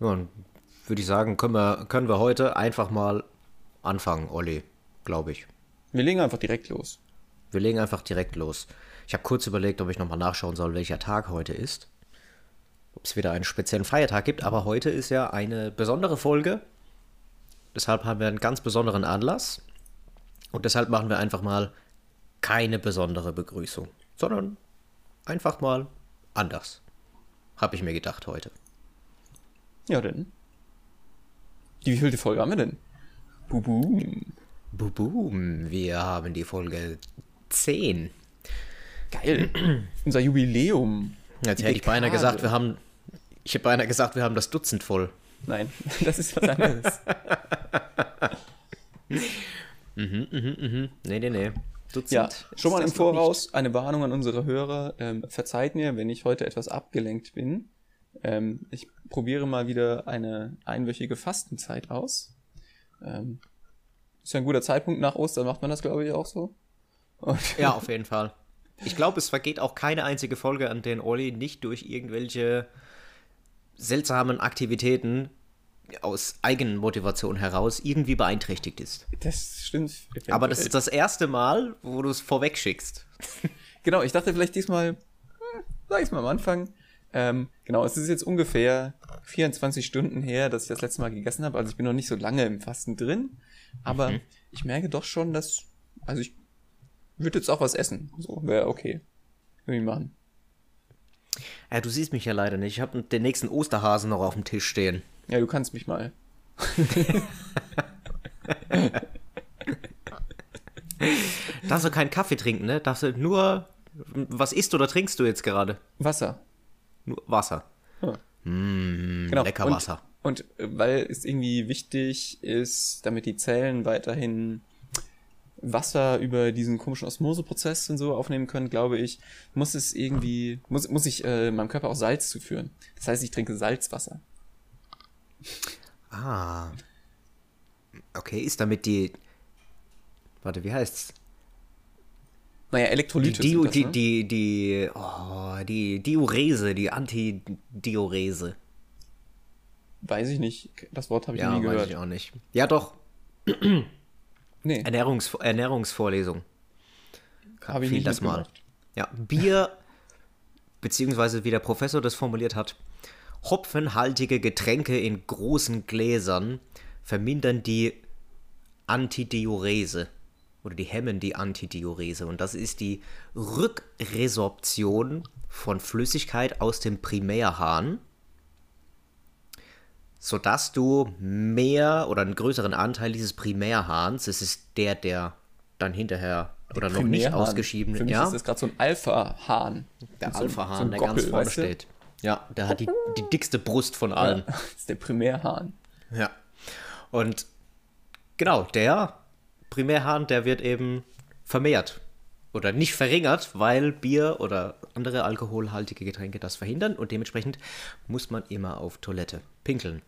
Ja, würde ich sagen, können wir, können wir heute einfach mal anfangen, Olli, glaube ich. Wir legen einfach direkt los. Wir legen einfach direkt los. Ich habe kurz überlegt, ob ich nochmal nachschauen soll, welcher Tag heute ist. Ob es wieder einen speziellen Feiertag gibt, aber heute ist ja eine besondere Folge. Deshalb haben wir einen ganz besonderen Anlass. Und deshalb machen wir einfach mal keine besondere Begrüßung, sondern einfach mal anders. Habe ich mir gedacht heute. Ja, denn. Die wievielte Folge haben wir denn? Bubum. Bubum. Wir haben die Folge 10. Geil. Unser Jubiläum. Jetzt hätte ich beinahe gesagt, wir haben. Ich hätte beinahe gesagt, wir haben das Dutzend voll. Nein, das ist was anderes. mhm, mhm, mhm. Nee, nee, nee. Dutzend. Ja, schon mal im Voraus eine Warnung an unsere Hörer. Ähm, verzeiht mir, wenn ich heute etwas abgelenkt bin. Ähm, ich probiere mal wieder eine einwöchige Fastenzeit aus. Ähm, ist ja ein guter Zeitpunkt nach Ostern, macht man das, glaube ich, auch so. Und ja, auf jeden Fall. Ich glaube, es vergeht auch keine einzige Folge, an der Olli nicht durch irgendwelche seltsamen Aktivitäten aus Eigenmotivation heraus irgendwie beeinträchtigt ist. Das stimmt. Aber das ist das erste Mal, wo du es vorweg schickst. genau, ich dachte vielleicht diesmal, hm, sag ich mal am Anfang. Ähm, genau, es ist jetzt ungefähr 24 Stunden her, dass ich das letzte Mal gegessen habe. Also ich bin noch nicht so lange im Fasten drin. Aber mhm. ich merke doch schon, dass, also ich würde jetzt auch was essen. So, wäre okay. Irgendwie machen. Ja, du siehst mich ja leider nicht. Ich habe den nächsten Osterhasen noch auf dem Tisch stehen. Ja, du kannst mich mal. Darfst du keinen Kaffee trinken, ne? Darfst du nur. Was isst oder trinkst du jetzt gerade? Wasser. Nur Wasser. Hm. Mmh, genau. Lecker und, Wasser. Und äh, weil es irgendwie wichtig ist, damit die Zellen weiterhin Wasser über diesen komischen Osmoseprozess und so aufnehmen können, glaube ich, muss es irgendwie, muss, muss ich äh, meinem Körper auch Salz zuführen. Das heißt, ich trinke Salzwasser. Ah. Okay, ist damit die. Warte, wie heißt's? Naja, Elektrolyte. Die, die, das, die, ne? die, die, oh, die Diurese, die Antidiurese. Weiß ich nicht. Das Wort habe ich ja, nie gehört. Weiß ich auch nicht. Ja, doch. nee. Ernährungs Ernährungsvorlesung. Habe ich nicht das mal. Ja, Bier, beziehungsweise wie der Professor das formuliert hat, hopfenhaltige Getränke in großen Gläsern vermindern die Antidiurese oder die hemmen die Antidiurese und das ist die Rückresorption von Flüssigkeit aus dem Primärhahn, sodass du mehr oder einen größeren Anteil dieses Primärhahns, das ist der, der dann hinterher oder noch nicht ausgeschieden Für mich ja? ist das gerade so ein Alpha-Hahn. Der Alpha-Hahn, so der Gockel, ganz vorne steht. Ja, der hat die, die dickste Brust von allen. Ja, das ist der Primärhahn. Ja. Und genau, der Primärhahn, der wird eben vermehrt oder nicht verringert, weil Bier oder andere alkoholhaltige Getränke das verhindern und dementsprechend muss man immer auf Toilette pinkeln.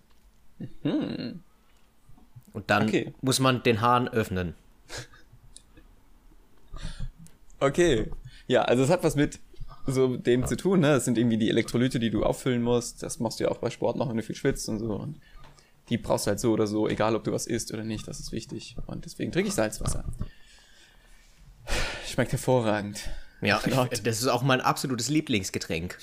Mhm. Und dann okay. muss man den Hahn öffnen. Okay. Ja, also es hat was mit so dem zu tun, ne? Das sind irgendwie die Elektrolyte, die du auffüllen musst. Das machst du ja auch bei Sport noch, wenn du viel schwitzt und so. Und die brauchst du halt so oder so, egal ob du was isst oder nicht, das ist wichtig. Und deswegen trinke ich Salzwasser. Schmeckt hervorragend. Ja, ich, das ist auch mein absolutes Lieblingsgetränk.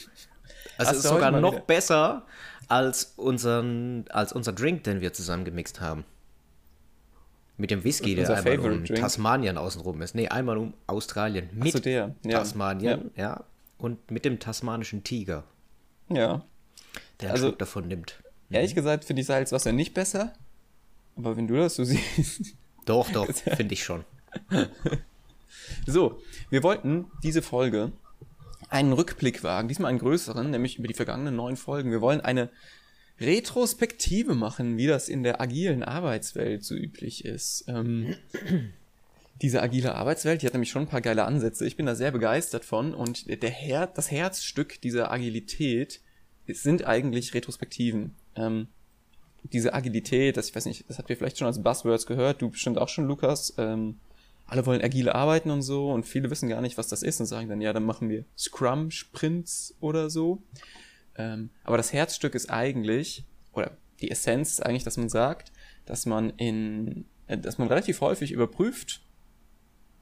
Also es ist sogar noch wieder? besser als, unseren, als unser Drink, den wir zusammen gemixt haben. Mit dem Whisky, der einmal Favorite um Drink. Tasmanien außenrum ist. Nee, einmal um Australien. Mit so, der. Ja. Tasmanien, ja. ja und mit dem tasmanischen Tiger. Ja. Der also, Schluck davon nimmt. Ehrlich gesagt finde ich Salzwasser nicht besser. Aber wenn du das so siehst. Doch, doch, finde ich schon. so, wir wollten diese Folge einen Rückblick wagen, diesmal einen größeren, nämlich über die vergangenen neun Folgen. Wir wollen eine Retrospektive machen, wie das in der agilen Arbeitswelt so üblich ist. Ähm, diese agile Arbeitswelt, die hat nämlich schon ein paar geile Ansätze. Ich bin da sehr begeistert von und der Her das Herzstück dieser Agilität sind eigentlich Retrospektiven. Ähm, diese Agilität, das ich weiß nicht, das habt ihr vielleicht schon als Buzzwords gehört, du bestimmt auch schon, Lukas. Ähm, alle wollen agile arbeiten und so und viele wissen gar nicht, was das ist und sagen dann, ja, dann machen wir Scrum-Sprints oder so. Ähm, aber das Herzstück ist eigentlich oder die Essenz ist eigentlich, dass man sagt, dass man in, äh, dass man relativ häufig überprüft,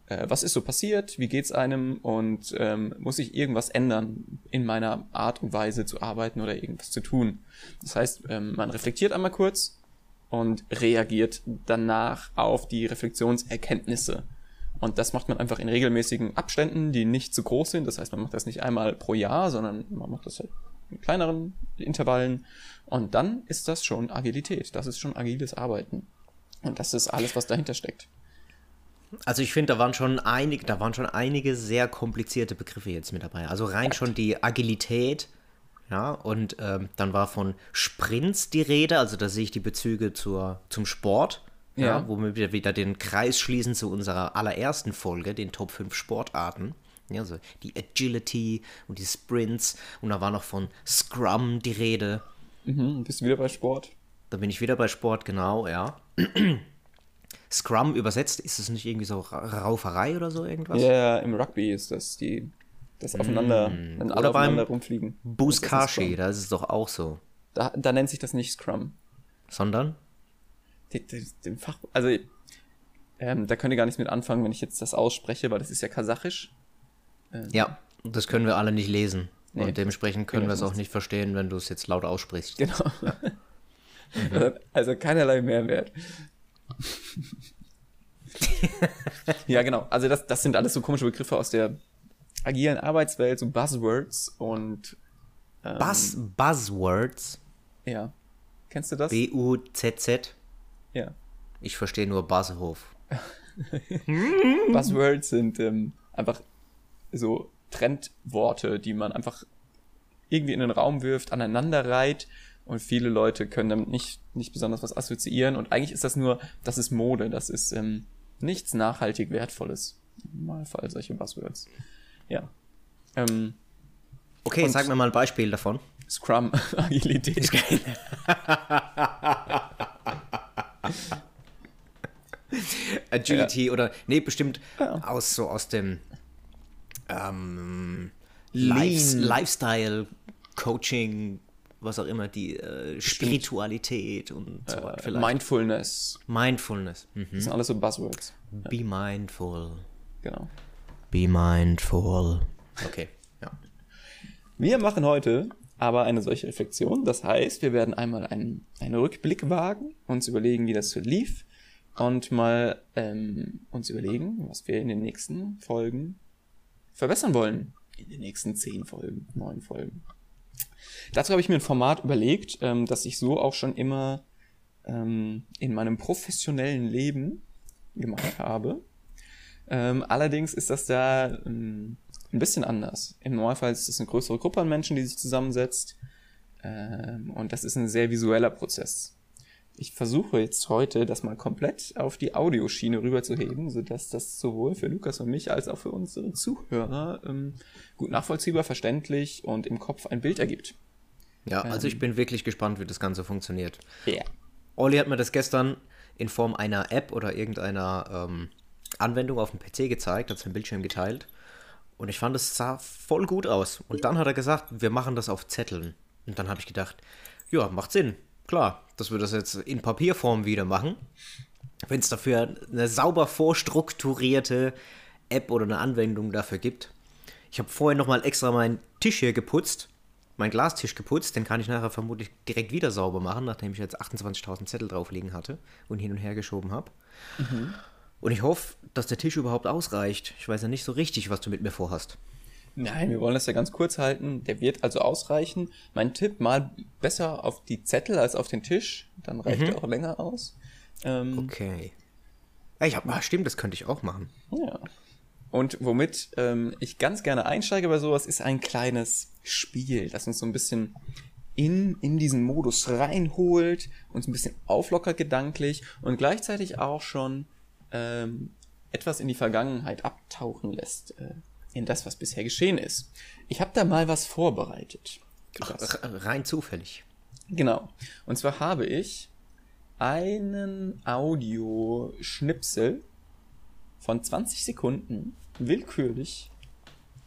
äh, was ist so passiert, wie geht's einem und ähm, muss ich irgendwas ändern in meiner Art und Weise zu arbeiten oder irgendwas zu tun. Das heißt, ähm, man reflektiert einmal kurz und reagiert danach auf die Reflexionserkenntnisse. Und das macht man einfach in regelmäßigen Abständen, die nicht zu groß sind. Das heißt, man macht das nicht einmal pro Jahr, sondern man macht das halt in kleineren Intervallen. Und dann ist das schon Agilität. Das ist schon agiles Arbeiten. Und das ist alles, was dahinter steckt. Also ich finde, da waren schon einige, da waren schon einige sehr komplizierte Begriffe jetzt mit dabei. Also rein schon die Agilität, ja, und ähm, dann war von Sprints die Rede, also da sehe ich die Bezüge zur, zum Sport, ja. ja wo wir wieder den Kreis schließen zu unserer allerersten Folge, den Top 5 Sportarten. Ja, also die Agility und die Sprints und da war noch von Scrum die Rede. Mhm, bist du wieder bei Sport? Da bin ich wieder bei Sport, genau, ja. Scrum übersetzt, ist es nicht irgendwie so Rauferei oder so irgendwas? Ja, yeah, im Rugby ist das die das aufeinander, mm. wenn alle aufeinander rumfliegen. Buskashi, da ist es doch auch so. Da, da nennt sich das nicht Scrum. Sondern? Dem Fach, also ähm, da könnt ihr gar nichts mit anfangen, wenn ich jetzt das ausspreche, weil das ist ja kasachisch. Ähm, ja, das können wir alle nicht lesen. Nee, und dementsprechend können wir es auch nicht verstehen, wenn du es jetzt laut aussprichst. Genau. Ja. mhm. Also keinerlei Mehrwert. ja, genau. Also das, das sind alles so komische Begriffe aus der agilen Arbeitswelt, so Buzzwords und ähm, Buzz, Buzzwords. Ja. Kennst du das? B-U-Z-Z. Ja. Ich verstehe nur Buzzhof. Buzzwords sind ähm, einfach so Trendworte, die man einfach irgendwie in den Raum wirft, aneinander reiht und viele Leute können damit nicht, nicht besonders was assoziieren und eigentlich ist das nur, das ist Mode, das ist ähm, nichts nachhaltig Wertvolles. Mal Fall solche Buzzwords. Ja. Ähm, okay, sag mir mal ein Beispiel davon. Scrum, Agilität. Agility ja. oder nee, bestimmt ja. aus so aus dem ähm, Life, Lifestyle Coaching, was auch immer, die äh, Spiritualität und so weiter. Äh, Mindfulness. Mindfulness. Mhm. Das sind alles so Buzzwords. Be mindful. Genau. Be mindful. Okay, ja. Wir machen heute aber eine solche Reflexion. Das heißt, wir werden einmal einen, einen Rückblick wagen, uns überlegen, wie das so lief und mal ähm, uns überlegen, was wir in den nächsten Folgen verbessern wollen. In den nächsten zehn Folgen, neun Folgen. Dazu habe ich mir ein Format überlegt, ähm, das ich so auch schon immer ähm, in meinem professionellen Leben gemacht habe. Ähm, allerdings ist das da ähm, ein bisschen anders. Im Normalfall ist es eine größere Gruppe an Menschen, die sich zusammensetzt. Ähm, und das ist ein sehr visueller Prozess. Ich versuche jetzt heute, das mal komplett auf die Audioschiene rüberzuheben, sodass das sowohl für Lukas und mich als auch für unsere Zuhörer ähm, gut nachvollziehbar, verständlich und im Kopf ein Bild ergibt. Ja, also ich ähm. bin wirklich gespannt, wie das Ganze funktioniert. Ja. Yeah. Olli hat mir das gestern in Form einer App oder irgendeiner ähm, Anwendung auf dem PC gezeigt, hat sein Bildschirm geteilt. Und ich fand, es sah voll gut aus. Und dann hat er gesagt, wir machen das auf Zetteln. Und dann habe ich gedacht, ja, macht Sinn. Klar, dass wir das jetzt in Papierform wieder machen. Wenn es dafür eine sauber vorstrukturierte App oder eine Anwendung dafür gibt. Ich habe vorher nochmal extra meinen Tisch hier geputzt, meinen Glastisch geputzt. Den kann ich nachher vermutlich direkt wieder sauber machen, nachdem ich jetzt 28.000 Zettel drauflegen hatte und hin und her geschoben habe. Mhm. Und ich hoffe, dass der Tisch überhaupt ausreicht. Ich weiß ja nicht so richtig, was du mit mir vorhast. Nein, wir wollen das ja ganz kurz halten. Der wird also ausreichen. Mein Tipp, mal besser auf die Zettel als auf den Tisch. Dann reicht mhm. er auch länger aus. Ähm, okay. Ja, ich hab, ah, stimmt, das könnte ich auch machen. Ja. Und womit ähm, ich ganz gerne einsteige bei sowas, ist ein kleines Spiel, das uns so ein bisschen in, in diesen Modus reinholt, uns ein bisschen auflockert gedanklich und gleichzeitig auch schon ähm, etwas in die Vergangenheit abtauchen lässt, äh, in das, was bisher geschehen ist. Ich habe da mal was vorbereitet. Ach, rein zufällig. Genau. Und zwar habe ich einen Audioschnipsel von 20 Sekunden willkürlich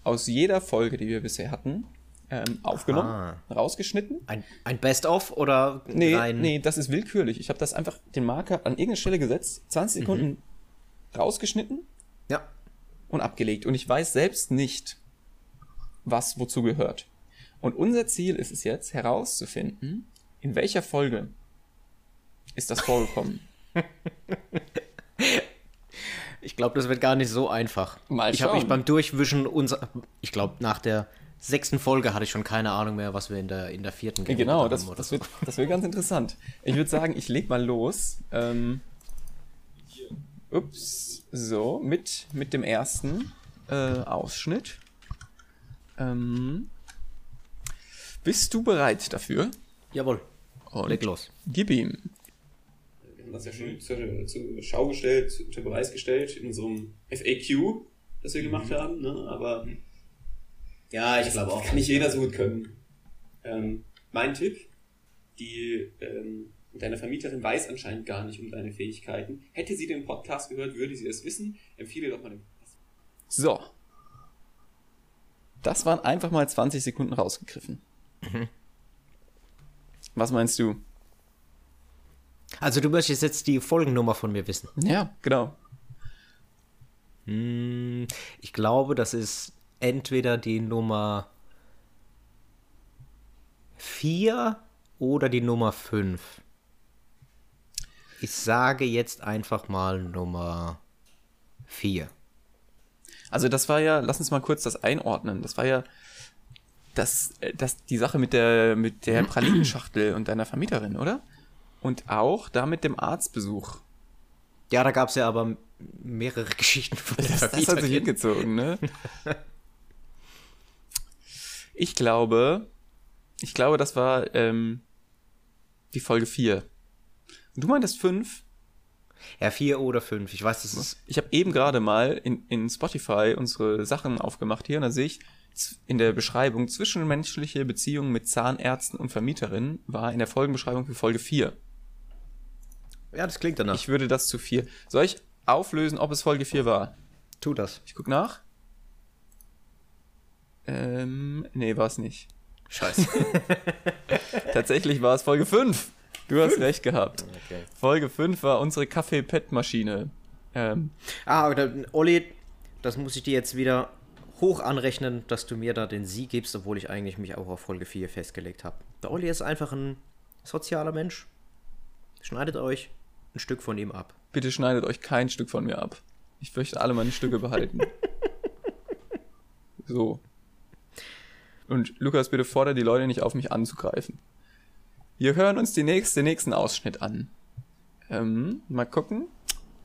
aus jeder Folge, die wir bisher hatten, ähm, aufgenommen, Ah. rausgeschnitten. Ein, ein Best-of oder Nee, rein? nee, das ist willkürlich. Ich habe das einfach den Marker an irgendeine Stelle gesetzt, 20 Sekunden rausgeschnitten Ja. Und abgelegt. Und ich weiß selbst nicht, was wozu gehört. Und unser Ziel ist es jetzt herauszufinden, in welcher Folge ist das vorgekommen. Ich glaube, das wird gar nicht so einfach. Mal ich habe mich beim Durchwischen unser, ich glaube, nach der sechsten Folge hatte ich schon keine Ahnung mehr, was wir in der, in der vierten geredet genau, haben das, oder das, so. wird, das wird ganz interessant. Ich würde sagen, ich leg mal los. Ähm, ups, so, mit, mit dem ersten äh, Ausschnitt. Ähm, bist du bereit dafür? Jawohl, Und leg los. gib ihm. Wir haben das ja schon zur, zur Schau gestellt, unter Beweis gestellt in unserem FAQ, das wir gemacht haben, ne? aber Ja, ich glaube auch. kann nicht jeder so gut können. Ähm, mein Tipp, die ähm, deine Vermieterin weiß anscheinend gar nicht um deine Fähigkeiten. Hätte sie den Podcast gehört, würde sie es wissen. Empfehle doch mal den Podcast. So. Das waren einfach mal 20 Sekunden rausgegriffen. Was meinst du? Also du möchtest jetzt die Folgennummer von mir wissen. Ja, genau. Hm, ich glaube, das ist entweder die Nummer 4 oder die Nummer 5. Ich sage jetzt einfach mal Nummer 4. Also das war ja, lass uns mal kurz das einordnen. Das war ja das, äh, das die Sache mit der mit der Pralinenschachtel und deiner Vermieterin, oder? Und auch da mit dem Arztbesuch. Ja, da gab es ja aber mehrere Geschichten von der Das, das hat sich hingezogen, ne? Ich glaube, ich glaube, das war ähm, die Folge 4. Und du meintest 5? Ja, 4 oder 5. Ich weiß, das ist. Ich habe eben gerade mal in, in Spotify unsere Sachen aufgemacht hier und da sehe ich in der Beschreibung zwischenmenschliche Beziehungen mit Zahnärzten und Vermieterinnen war in der Folgenbeschreibung für Folge 4. Ja, das klingt danach. Ich würde das zu 4. Soll ich auflösen, ob es Folge 4 war? tu das. Ich guck nach. Ähm, nee, war es nicht. Scheiße. Tatsächlich war es Folge 5. Du hast recht gehabt. Okay. Folge 5 war unsere Kaffee-Pet-Maschine. Ähm, Ah, Olli, das muss ich dir jetzt wieder hoch anrechnen, dass du mir da den Sieg gibst, obwohl ich eigentlich mich auch auf Folge 4 festgelegt habe. Der Olli ist einfach ein sozialer Mensch. Schneidet euch ein Stück von ihm ab. bitte schneidet euch kein Stück von mir ab. Ich möchte alle meine Stücke behalten. So. Und Lukas, bitte fordere die Leute nicht auf, mich anzugreifen. Wir hören uns die nächste, den nächsten Ausschnitt an. Ähm, mal gucken,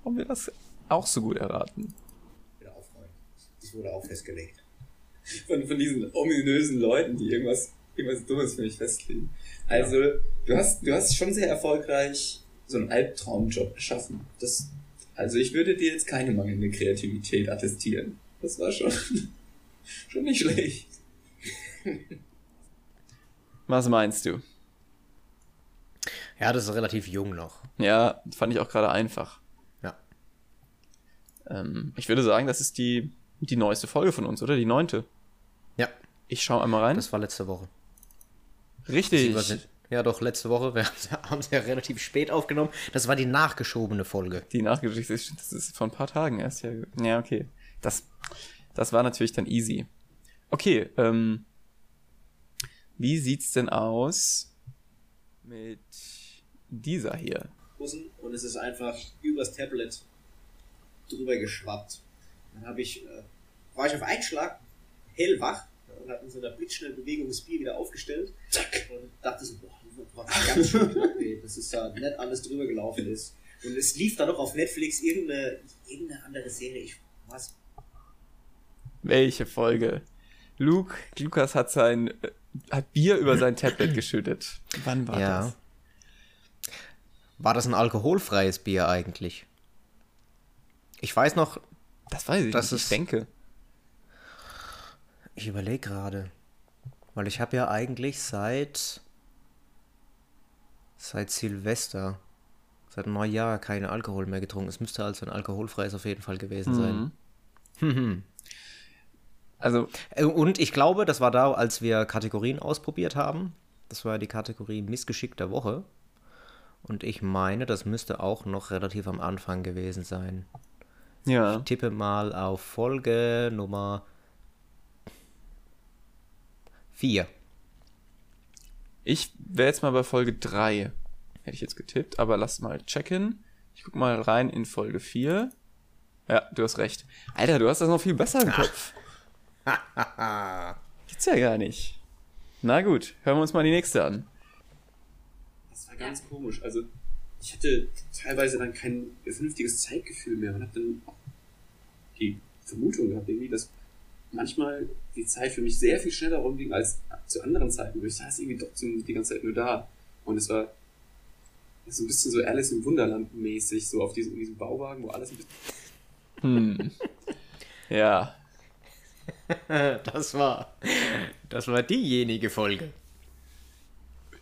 ob wir das auch so gut erraten. Das wurde auch festgelegt. Von, von diesen ominösen Leuten, die irgendwas, irgendwas Dummes für mich festlegen. Also, du hast, du hast schon sehr erfolgreich so einen Albtraumjob geschaffen. Das, also ich würde dir jetzt keine mangelnde Kreativität attestieren. Das war schon, schon nicht schlecht. Was meinst du? Ja, das ist relativ jung noch. Ja, fand ich auch gerade einfach. Ja. Ähm, ich würde sagen, das ist die, die neueste Folge von uns, oder? Die neunte. Ja, Ich schaue einmal rein. das war letzte Woche. Richtig. Ja, doch, letzte Woche. Wir haben es ja relativ spät aufgenommen. Das war die nachgeschobene Folge. Die Nachgeschichte ist, das ist vor ein paar Tagen erst ja. Ja, okay. Das, das war natürlich dann easy. Okay, ähm, wie sieht's denn aus mit dieser hier? Und es ist einfach übers Tablet drüber geschwappt. Dann habe ich, äh, war ich auf einen Schlag hellwach und habe in so einer blitzschnellen Bewegung das Bier wieder aufgestellt und dachte so, boah, das war ganz schön knapp, ey, dass es da nicht alles drüber gelaufen ist. Und es lief dann noch auf Netflix irgendeine, irgendeine andere Serie. Ich, was? Welche Folge? Luke, Lukas hat sein, äh, hat Bier über sein Tablet geschüttet. Wann war ja. das? War das ein alkoholfreies Bier eigentlich? Ich weiß noch, Das weiß ich Das nicht. Ich denke. ich überlege gerade. Weil ich habe ja eigentlich seit seit Silvester, seit Neujahr keinen Alkohol mehr getrunken. Es müsste also ein alkoholfreies auf jeden Fall gewesen sein. Mhm. Hm, Also, Äh, Und ich glaube, das war da, als wir Kategorien ausprobiert haben. Das war die Kategorie Missgeschick der Woche. Und ich meine, das müsste auch noch relativ am Anfang gewesen sein. ja. Tippe mal auf Folge Nummer 4. Ich wäre jetzt mal bei Folge 3. Hätte ich jetzt getippt, aber lass mal checken. Ich guck mal rein in Folge 4. Ja, du hast recht. Alter, du hast das noch viel besser im Kopf. Gibt's ja gar nicht. Na gut, hören wir uns mal die nächste an. War ganz komisch. Also, ich hatte teilweise dann kein vernünftiges Zeitgefühl mehr und habe dann auch die Vermutung gehabt, irgendwie, dass manchmal die Zeit für mich sehr viel schneller rumging als zu anderen Zeiten. wo Ich saß irgendwie doch die ganze Zeit nur da. Und es war so ein bisschen so Alice im Wunderland mäßig, so auf diesem, in diesem Bauwagen, wo alles ein bisschen Hm. Ja. Das war, das war diejenige Folge.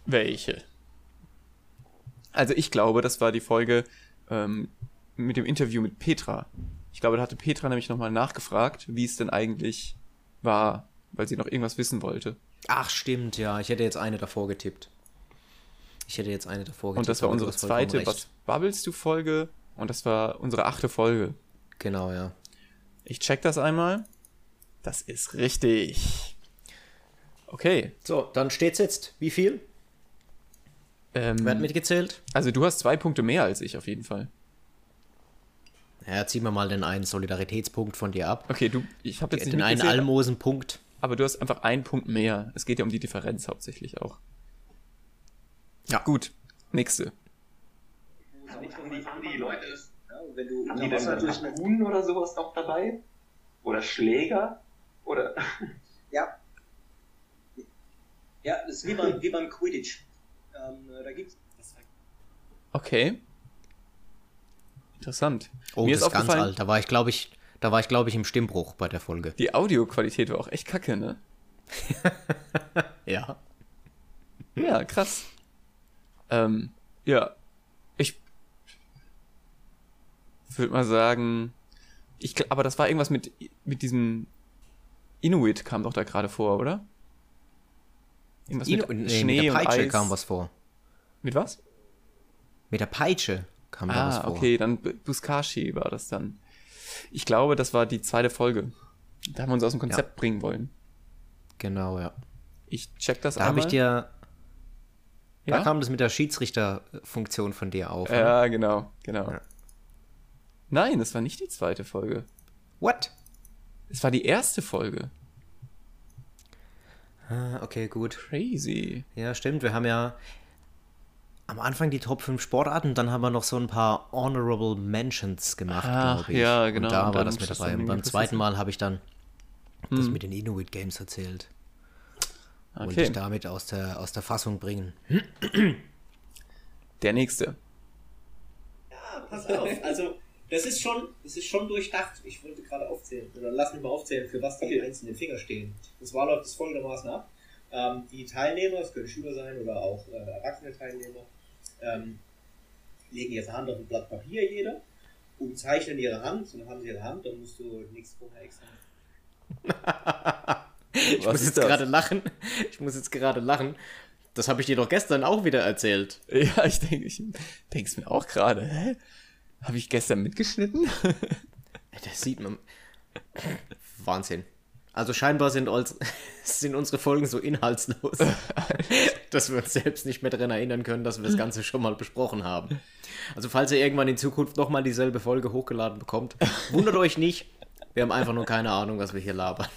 Welche? Also ich glaube, das war die Folge ähm, mit dem Interview mit Petra. Ich glaube, da hatte Petra nämlich nochmal nachgefragt, wie es denn eigentlich war, weil sie noch irgendwas wissen wollte. Ach, stimmt, ja. Ich hätte jetzt eine davor getippt. Ich hätte jetzt eine davor getippt. Und das war unsere zweite. Was babbelst du Folge und das war unsere achte Folge. Genau, ja. Ich check das einmal. Das ist richtig. Okay. So, dann steht's jetzt. Wie viel? Wer hat Ähm, mitgezählt? also du hast zwei Punkte mehr als ich auf jeden Fall. Ja, ziehen wir mal den einen Solidaritätspunkt von dir ab. Okay, du, ich habe jetzt nicht Den einen Almosenpunkt. aber du hast einfach einen Punkt mehr. Es geht ja um die Differenz hauptsächlich auch. Ja. Gut, nächste. Nicht um die, um die Leute. Ja, wenn du Haben die denn natürlich durch eine Kuhn oder sowas noch dabei? Oder Schläger? Oder Ja. Ja, das ist wie beim, wie beim Quidditch. Ähm, da gibt's. Okay. Interessant. Oh, Mir das ist ist ganz alt. Da war ich, glaube ich, da war ich, glaube ich, im Stimmbruch bei der Folge. die Audioqualität war auch echt kacke, ne? Ja. Ja, krass. Ähm, ja. Ich würde mal sagen, ich, aber das war irgendwas mit, mit diesem Inuit kam doch da gerade vor, oder? Irgendwas Inu mit nee, Schnee mit der und Peitsche Eis. kam was vor. Mit was? Mit der Peitsche kam da was Ah, vor. okay, dann Buskashi war das dann. Ich glaube, das war die zweite Folge. Da haben wir uns aus dem Konzept bringen wollen. Genau, ja. Ich check das Da habe ich dir, ja? da kam das mit der Schiedsrichterfunktion von dir auf. ne? ja, genau, genau. Ja. Nein, das war nicht die zweite Folge. What? Es war die erste Folge. Ah, okay, gut. Crazy. Ja, stimmt. Wir haben ja am Anfang die Top 5 Sportarten, dann haben wir noch so ein paar Honorable Mentions gemacht, Ach, glaube ich. ja, genau. Und da Und war das mit das dabei. Und beim zweiten Mal habe ich dann das Hm. mit den Inuit Games erzählt. Wollte Okay, ich damit aus der, aus der Fassung bringen. der nächste. Pass auf, also das ist schon, das ist schon durchdacht. Ich wollte gerade aufzählen. Oder lass mich mal aufzählen, für was die einzelnen Finger stehen. Und zwar läuft es folgendermaßen ab. Ähm, die Teilnehmer, es können Schüler sein oder auch äh, erwachsene Teilnehmer, ähm, legen ihre Hand auf ein Blatt Papier jeder und zeichnen ihre Hand. Und dann haben sie ihre Hand, dann musst du nichts vorher extra. Ich Was muss jetzt gerade lachen. Ich muss jetzt gerade lachen. Das habe ich dir doch gestern auch wieder erzählt. Ja, ich denke, ich denk's mir auch gerade. Hä? Habe ich gestern mitgeschnitten? Das sieht man. Wahnsinn. Also scheinbar sind, uns, sind unsere Folgen so inhaltslos, dass wir uns selbst nicht mehr daran erinnern können, dass wir das Ganze schon mal besprochen haben. Also falls ihr irgendwann in Zukunft nochmal dieselbe Folge hochgeladen bekommt, wundert euch nicht. Wir haben einfach nur keine Ahnung, was wir hier labern.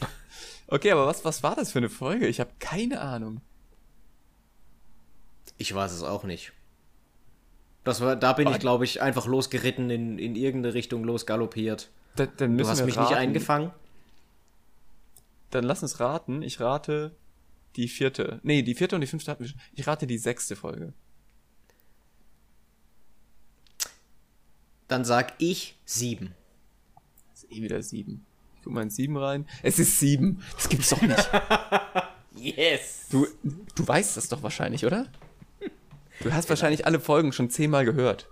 Okay, aber was, was war das für eine Folge? Ich habe keine Ahnung. Ich weiß es auch nicht. Das war, da bin ich, glaube ich, einfach losgeritten, in, in irgendeine Richtung losgaloppiert. Da, dann müssen Du hast wir mich raten. nicht eingefangen. Dann lass uns raten. Ich rate die vierte. Nee, die vierte und die fünfte hatten wir schon. Ich rate die sechste Folge. Dann sag ich sieben. Das ist eh wieder sieben. Ich guck mal in sieben rein. Es ist sieben. Das gibt's doch nicht. Yes! Du, du weißt das doch wahrscheinlich, oder? Du hast wahrscheinlich alle Folgen schon zehnmal gehört.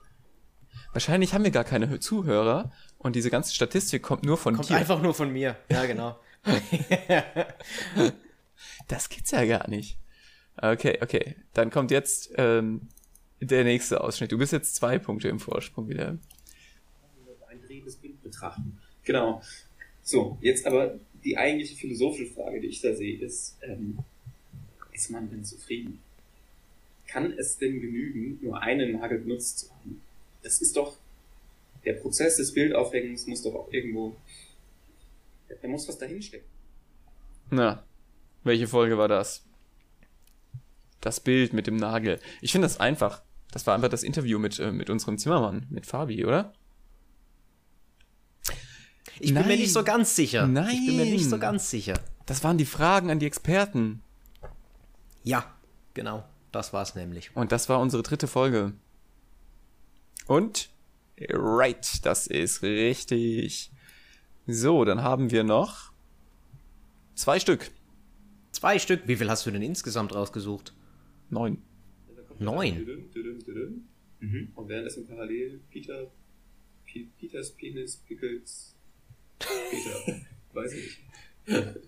Wahrscheinlich haben wir gar keine Zuhörer und diese ganze Statistik kommt nur von Kommt dir. einfach nur von mir. Ja, genau. Das gibt's ja gar nicht. Okay, okay. Dann kommt jetzt ähm, der nächste Ausschnitt. Du bist jetzt zwei Punkte im Vorsprung wieder. Ein drehendes Bild betrachten. Genau. So, jetzt aber die eigentliche philosophische Frage, die ich da sehe, ist, ähm, ist man denn zufrieden? Kann es denn genügen, nur einen Nagel benutzt zu haben? Das ist doch, der Prozess des Bildaufhängens muss doch auch irgendwo, da muss was dahinstecken. Na, welche Folge war das? Das Bild mit dem Nagel. Ich finde das einfach. Das war einfach das Interview mit, äh, mit unserem Zimmermann, mit Fabi, oder? Ich bin Nein. mir nicht so ganz sicher. Ich bin mir nicht so Nein. ganz sicher. Das waren die Fragen an die Experten. Ja, genau. Das war's nämlich. Und das war unsere dritte Folge. Und? Right, das ist richtig. So, dann haben wir noch zwei Stück. Zwei Stück. Wie viel hast du denn insgesamt rausgesucht? Neun. Neun. Mhm. Und währenddessen parallel Peter, P Peters Penis Pickles, Peter, weiß ich nicht.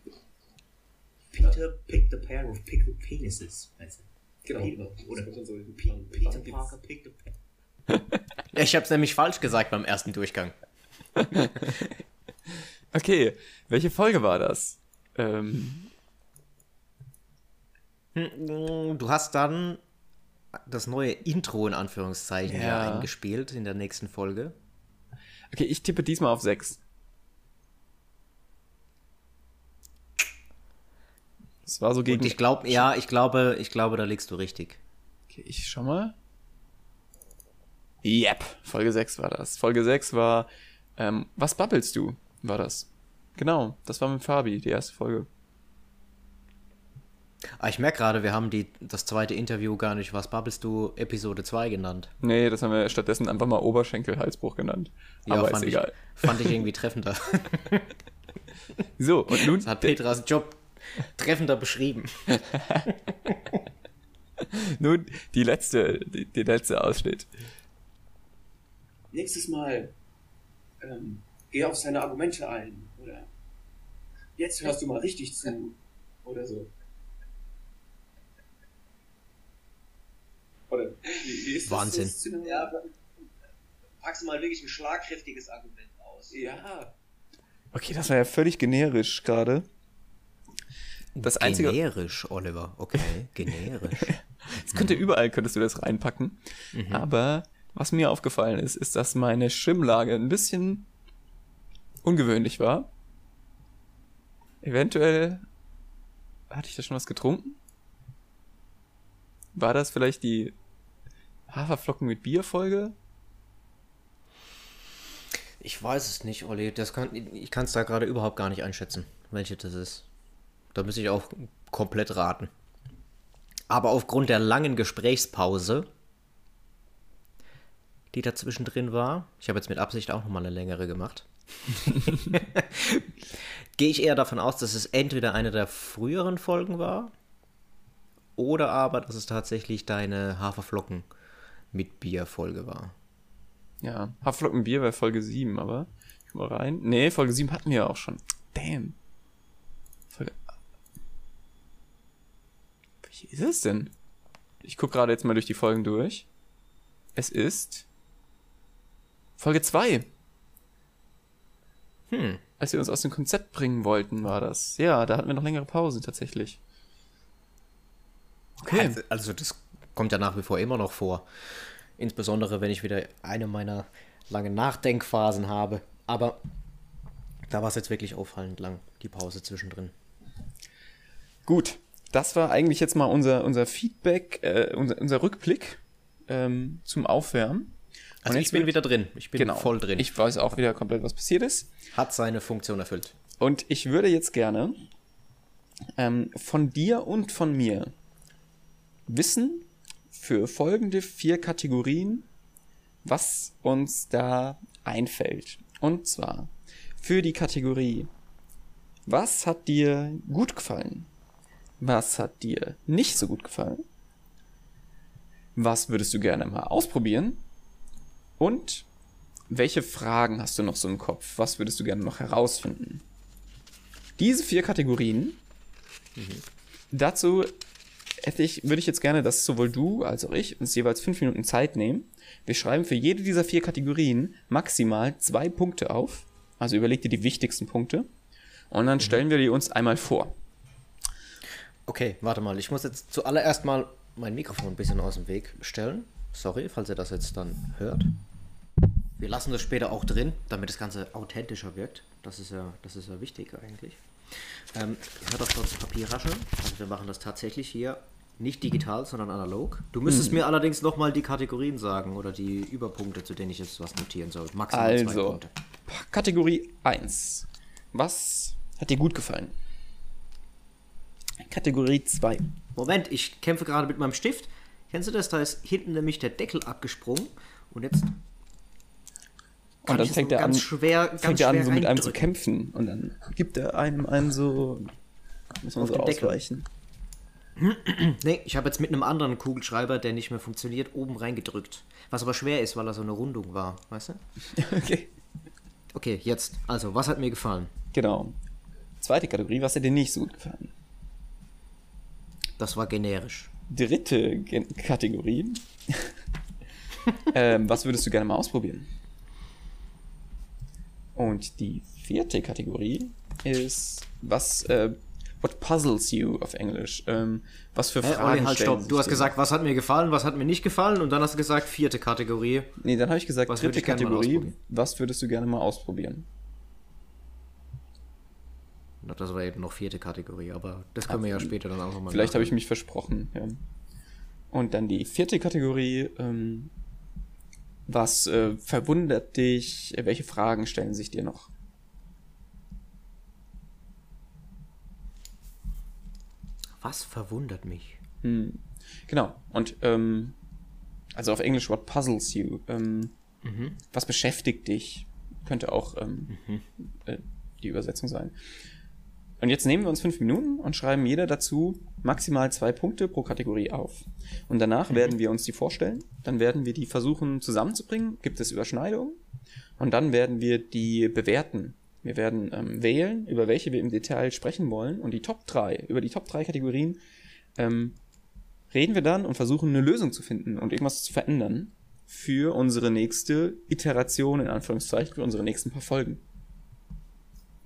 Peter picked a pair of pickled penises. Also, Genau. Peter, oder so Peter, Parker picked a. Ja, Ich hab's nämlich falsch gesagt beim ersten Durchgang. Okay, welche Folge war das? Ähm, Hm, Du hast dann das neue Intro in Anführungszeichen Ja. eingespielt in der nächsten Folge. okay, ich tippe diesmal auf sechs. Es war so gegen. Und ich glaube, ja, ich glaube, ich glaube, da liegst du richtig. Okay, ich schau mal. Yep, Folge 6 war das. Folge 6 war, ähm, was babbelst du? War das. Genau, das war mit Fabi, die erste Folge. Ah, ich merke gerade, wir haben die, das zweite Interview gar nicht, was babbelst du, Episode 2 genannt. Nee, das haben wir stattdessen einfach mal Oberschenkel-Halsbruch genannt. Aber ist fand egal. Ich, fand ich irgendwie treffender. So, und nun, Das hat Petras Job treffender beschrieben. nun die letzte, die, die letzte Ausschnitt. Nächstes Mal ähm, geh auf seine Argumente ein. Oder jetzt hörst du mal richtig zu. Oder so. Oder wie, wie ist Wahnsinn. Das, das Ja, packst du mal wirklich ein schlagkräftiges Argument aus. ja. Okay, das war ja völlig generisch gerade. Das einzige, Generisch, Oliver. Okay, generisch. es könnte überall könntest du das reinpacken. Aber was mir aufgefallen ist, ist, dass meine Stimmlage ein bisschen ungewöhnlich war. Eventuell hatte ich da schon was getrunken? War das vielleicht die Haferflocken mit Bier Folge? Ich weiß es nicht, Olli. Das kann, ich kann es da gerade überhaupt gar nicht einschätzen, welche das ist. Da müsste ich auch komplett raten. Aber aufgrund der langen Gesprächspause, die dazwischen drin war, ich habe jetzt mit Absicht auch nochmal eine längere gemacht, gehe ich eher davon aus, dass es entweder eine der früheren Folgen war oder aber, dass es tatsächlich deine Haferflocken mit Bier-Folge war. Ja, Haferflocken Bier war Folge 7, aber ich guck mal rein. Nee, Folge 7 hatten wir ja auch schon. Damn. Welche ist es denn? Ich guck gerade jetzt mal durch die Folgen durch. Es ist Folge 2. Hm. Als wir uns aus dem Konzept bringen wollten, war das. Ja, da hatten wir noch längere Pause tatsächlich. Okay. Also, also das kommt ja nach wie vor immer noch vor. Insbesondere wenn ich wieder eine meiner langen Nachdenkphasen habe. Aber da war es jetzt wirklich auffallend lang, die Pause zwischendrin. Gut, das war eigentlich jetzt mal unser, unser Feedback, äh, unser, unser Rückblick ähm, zum Aufwärmen. Also ich bin wird- wieder drin. Ich bin genau, voll drin. Ich weiß auch wieder komplett, was passiert ist. Hat seine Funktion erfüllt. Und ich würde jetzt gerne ähm, von dir und von mir wissen für folgende vier Kategorien, was uns da einfällt. Und zwar für die Kategorie, was hat dir gut gefallen? Was hat dir nicht so gut gefallen? Was würdest du gerne mal ausprobieren? Und welche Fragen hast du noch so im Kopf? Was würdest du gerne noch herausfinden? Diese vier Kategorien, dazu hätte ich, würde ich jetzt gerne, dass sowohl du als auch ich uns jeweils fünf Minuten Zeit nehmen. Wir schreiben für jede dieser vier Kategorien maximal zwei Punkte auf. Also überleg dir die wichtigsten Punkte. Und dann stellen wir die uns einmal vor. Okay, warte mal. Ich muss jetzt zuallererst mal mein Mikrofon ein bisschen aus dem Weg stellen. Sorry, falls ihr das jetzt dann hört. Wir lassen das später auch drin, damit das Ganze authentischer wirkt. Das ist ja, das ist ja wichtig eigentlich. Ähm, ihr hört auch schon das Papier rascheln. Also wir machen das tatsächlich hier nicht digital, sondern analog. Du müsstest mir allerdings nochmal die Kategorien sagen oder die Überpunkte, zu denen ich jetzt was notieren soll. Maximal zwei Also, Punkte. Kategorie 1. Was hat dir gut gefallen? Kategorie 2. Moment, ich kämpfe gerade mit meinem Stift. Kennst du das? Da ist hinten nämlich der Deckel abgesprungen. Und jetzt. Und dann fängt nur er an, ganz schwer, fängt er an, so mit einem zu kämpfen. Und dann gibt er einem einen so. Muss man so den Deckel. ausweichen. Nee, ich habe jetzt mit einem anderen Kugelschreiber, der nicht mehr funktioniert, oben reingedrückt. Was aber schwer ist, weil er so eine Rundung war, weißt du? okay. Okay, jetzt. Also, was hat mir gefallen? Genau. Zweite Kategorie, was hat dir nicht so gut gefallen? Das war generisch. Dritte Gen Kategorie. ähm, was würdest du gerne mal ausprobieren? Und die vierte Kategorie ist, was, äh, what puzzles you auf Englisch? Ähm, was für Hä, Fragen Olli, halt stopp. Du hast gesagt, was hat mir gefallen, was hat mir nicht gefallen und dann hast du gesagt, vierte Kategorie. Nee, dann habe ich gesagt, Was dritte Kategorie, was würdest du gerne mal ausprobieren? Das war eben noch vierte Kategorie, aber das können wir ja später dann auch nochmal Vielleicht habe ich mich versprochen, ja. Und dann die vierte Kategorie, ähm, was äh, verwundert dich? Welche Fragen stellen sich dir noch? Was verwundert mich? Hm. Genau. Und ähm, also auf Englisch, what puzzles you? Ähm, Was beschäftigt dich? Könnte auch ähm, äh, die Übersetzung sein. Und jetzt nehmen wir uns fünf Minuten und schreiben jeder dazu maximal zwei Punkte pro Kategorie auf. Und danach werden wir uns die vorstellen. Dann werden wir die versuchen zusammenzubringen. Gibt es Überschneidungen? Und dann werden wir die bewerten. Wir werden ähm, wählen, über welche wir im Detail sprechen wollen. Und die Top 3, über die Top 3 Kategorien ähm, reden wir dann und versuchen eine Lösung zu finden und irgendwas zu verändern für unsere nächste Iteration, in Anführungszeichen, für unsere nächsten paar Folgen.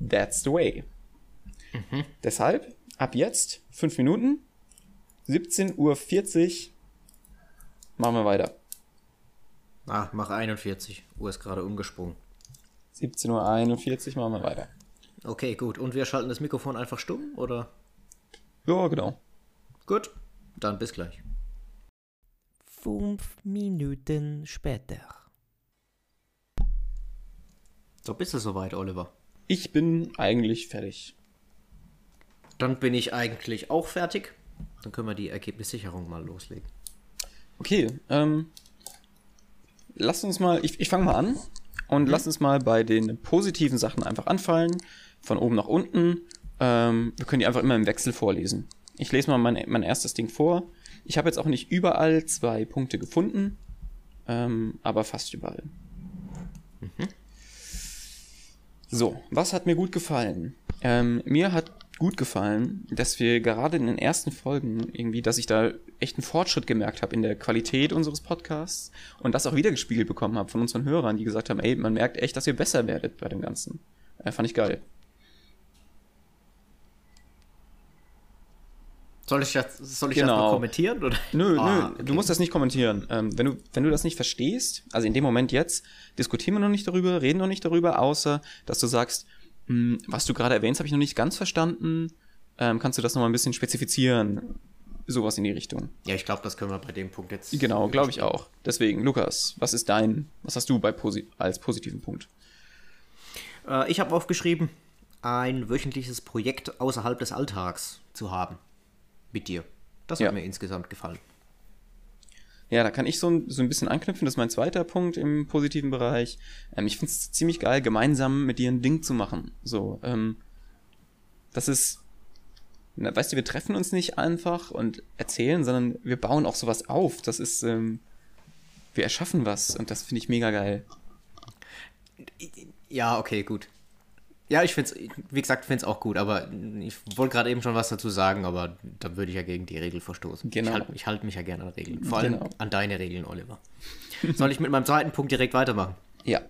That's the way. Deshalb, ab jetzt, fünf Minuten, 17.40 Uhr, machen wir weiter. Ah, mach 41. Uhr ist gerade umgesprungen. 17.41 Uhr machen wir weiter. Okay, gut. Und wir schalten das Mikrofon einfach stumm, oder? Ja, genau. Gut, dann bis gleich. Fünf Minuten später. So, bist du soweit, Oliver? Ich bin eigentlich fertig. Dann bin ich eigentlich auch fertig. Dann können wir die Ergebnissicherung mal loslegen. Okay, ähm, lass uns mal, ich, ich fange mal an und lass uns mal bei den positiven Sachen einfach anfallen, von oben nach unten. Ähm, wir können die einfach immer im Wechsel vorlesen. Ich lese mal mein, mein erstes Ding vor. Ich habe jetzt auch nicht überall zwei Punkte gefunden, ähm, aber fast überall. So, was hat mir gut gefallen? Ähm, mir hat gut gefallen, dass wir gerade in den ersten Folgen irgendwie, dass ich da echt einen Fortschritt gemerkt habe in der Qualität unseres Podcasts und das auch wiedergespiegelt bekommen habe von unseren Hörern, die gesagt haben, ey, man merkt echt, dass ihr besser werdet bei dem Ganzen. Äh, fand ich geil. Soll ich das, soll ich das Genau. noch kommentieren? Oder? Nö, Ah, nö, okay. du musst das nicht kommentieren. Ähm, wenn, du, wenn du das nicht verstehst, also in dem Moment jetzt, diskutieren wir noch nicht darüber, reden noch nicht darüber, außer dass du sagst, was du gerade erwähnst, habe ich noch nicht ganz verstanden. Ähm, kannst du das noch mal ein bisschen spezifizieren? Sowas in die Richtung. Ja, ich glaube, das können wir bei dem Punkt jetzt. Genau, glaube ich auch. Deswegen, Lukas, was ist dein, was hast du bei posi als positiven Punkt? Äh, ich habe aufgeschrieben, ein wöchentliches Projekt außerhalb des Alltags zu haben. Mit dir. Das Ja. hat mir insgesamt gefallen. Ja, da kann ich so ein, so ein bisschen anknüpfen. Das ist mein zweiter Punkt im positiven Bereich. Ähm, ich finde es ziemlich geil, gemeinsam mit dir ein Ding zu machen. So, ähm, das ist, na, weißt du, wir treffen uns nicht einfach und erzählen, sondern wir bauen auch sowas auf. Das ist, ähm, wir erschaffen was und das finde ich mega geil. Ja, okay, gut. Ja, ich finde es, wie gesagt, finde es auch gut, aber ich wollte gerade eben schon was dazu sagen, aber da würde ich ja gegen die Regel verstoßen. Genau. Ich halte halt mich ja gerne an Regeln. Vor allem Genau. an deine Regeln, Oliver. Soll ich mit meinem zweiten Punkt direkt weitermachen? Ja.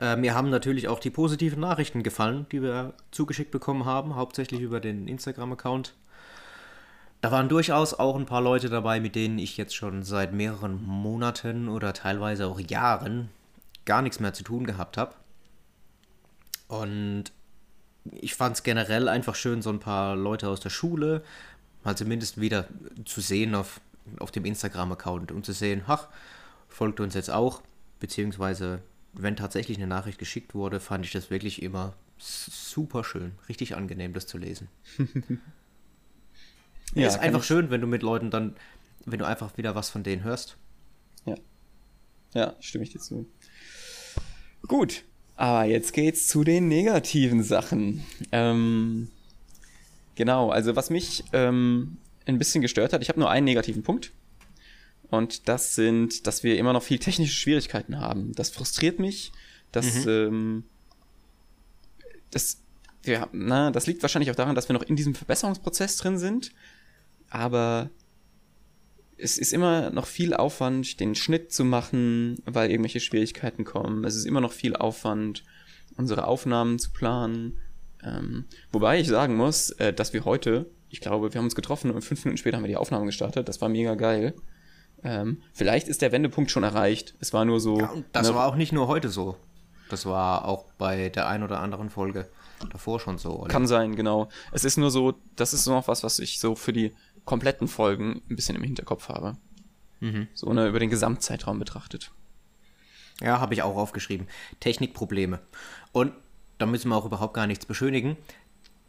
Äh, mir haben natürlich auch die positiven Nachrichten gefallen, die wir zugeschickt bekommen haben, hauptsächlich über den Instagram-Account. Da waren durchaus auch ein paar Leute dabei, mit denen ich jetzt schon seit mehreren Monaten oder teilweise auch Jahren gar nichts mehr zu tun gehabt habe. Und ich fand es generell einfach schön, so ein paar Leute aus der Schule mal zumindest wieder zu sehen auf, auf dem Instagram-Account und zu sehen, ach, folgt uns jetzt auch, beziehungsweise wenn tatsächlich eine Nachricht geschickt wurde, fand ich das wirklich immer super schön, richtig angenehm, das zu lesen. Ja, ist einfach ich- schön, wenn du mit Leuten dann, wenn du einfach wieder was von denen hörst. Ja. Ja, stimme ich dir zu. Gut. Aber jetzt geht's zu den negativen Sachen. Ähm, genau, also was mich ähm, ein bisschen gestört hat, ich habe nur einen negativen Punkt. Und das sind, dass wir immer noch viel technische Schwierigkeiten haben. Das frustriert mich. Das, ähm, das, ja, na, das liegt wahrscheinlich auch daran, dass wir noch in diesem Verbesserungsprozess drin sind. Aber es ist immer noch viel Aufwand, den Schnitt zu machen, weil irgendwelche Schwierigkeiten kommen. Es ist immer noch viel Aufwand, unsere Aufnahmen zu planen. Ähm, wobei ich sagen muss, äh, dass wir heute, ich glaube, wir haben uns getroffen und fünf Minuten später haben wir die Aufnahme gestartet. Das war mega geil. Ähm, vielleicht ist der Wendepunkt schon erreicht. Es war nur so. Ja, das ne, war auch nicht nur heute so. Das war auch bei der ein oder anderen Folge davor schon so. Oder? Kann sein, genau. Es ist nur so, das ist noch was, was ich so für die kompletten Folgen ein bisschen im Hinterkopf habe. So ne, über den Gesamtzeitraum betrachtet. Ja, habe ich auch aufgeschrieben. Technikprobleme. Und da müssen wir auch überhaupt gar nichts beschönigen.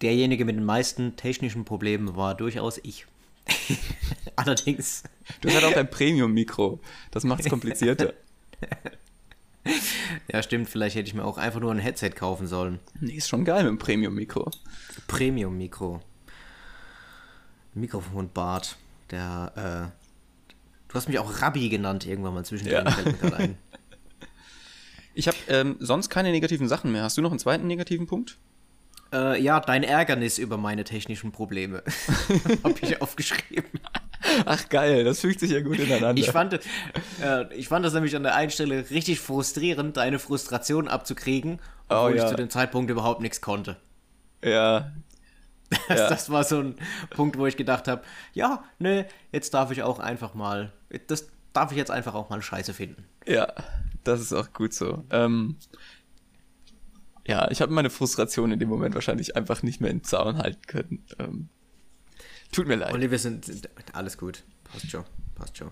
Derjenige mit den meisten technischen Problemen war durchaus ich. Allerdings, Du hast halt auch dein Premium-Mikro. Das macht es komplizierter. ja stimmt, vielleicht hätte ich mir auch einfach nur ein Headset kaufen sollen. nee, ist schon geil mit dem Premium-Mikro. Premium-Mikro. Mikrofon Bart. Der, äh, du hast mich auch Rabbi genannt irgendwann mal zwischendrin. Ja. fällt mir gerade ein. Ich habe ähm, sonst keine negativen Sachen mehr. Hast du noch einen zweiten negativen Punkt? Äh, ja, dein Ärgernis über meine technischen Probleme. habe ich aufgeschrieben. Ach geil, das fügt sich ja gut ineinander. Ich fand, äh, ich fand das nämlich an der einen Stelle richtig frustrierend, deine Frustration abzukriegen, obwohl Oh, ja. ich zu dem Zeitpunkt überhaupt nichts konnte. ja, Das, Ja. das war so ein Punkt, wo ich gedacht habe, ja, ne, jetzt darf ich auch einfach mal, das darf ich jetzt einfach auch mal scheiße finden. ja, das ist auch gut so. Ähm, ja, ich habe meine Frustration in dem Moment wahrscheinlich einfach nicht mehr in Zaun halten können. Ähm, tut mir leid. Olli, wir sind, sind alles gut. Passt schon, passt schon.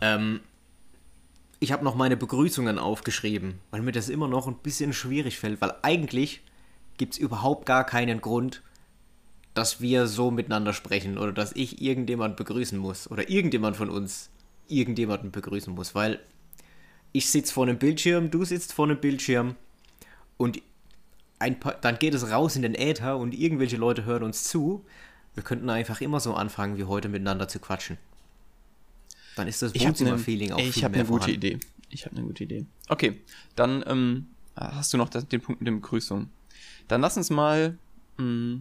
Ähm, ich habe noch meine Begrüßungen aufgeschrieben, weil mir das immer noch ein bisschen schwierig fällt, weil eigentlich gibt es überhaupt gar keinen Grund, dass wir so miteinander sprechen oder dass ich irgendjemand begrüßen muss oder irgendjemand von uns irgendjemanden begrüßen muss, weil ich sitze vor einem Bildschirm, du sitzt vor einem Bildschirm und ein paar, dann geht es raus in den Äther und irgendwelche Leute hören uns zu. Wir könnten einfach immer so anfangen, wie heute miteinander zu quatschen. Dann ist das Ich habe Wohnzimmer-Feeling auch ich viel hab mehr eine gute vorhanden. Idee. Ich habe eine gute Idee. Okay, dann ähm, hast du noch den Punkt mit der Begrüßung. Dann lass uns mal mh,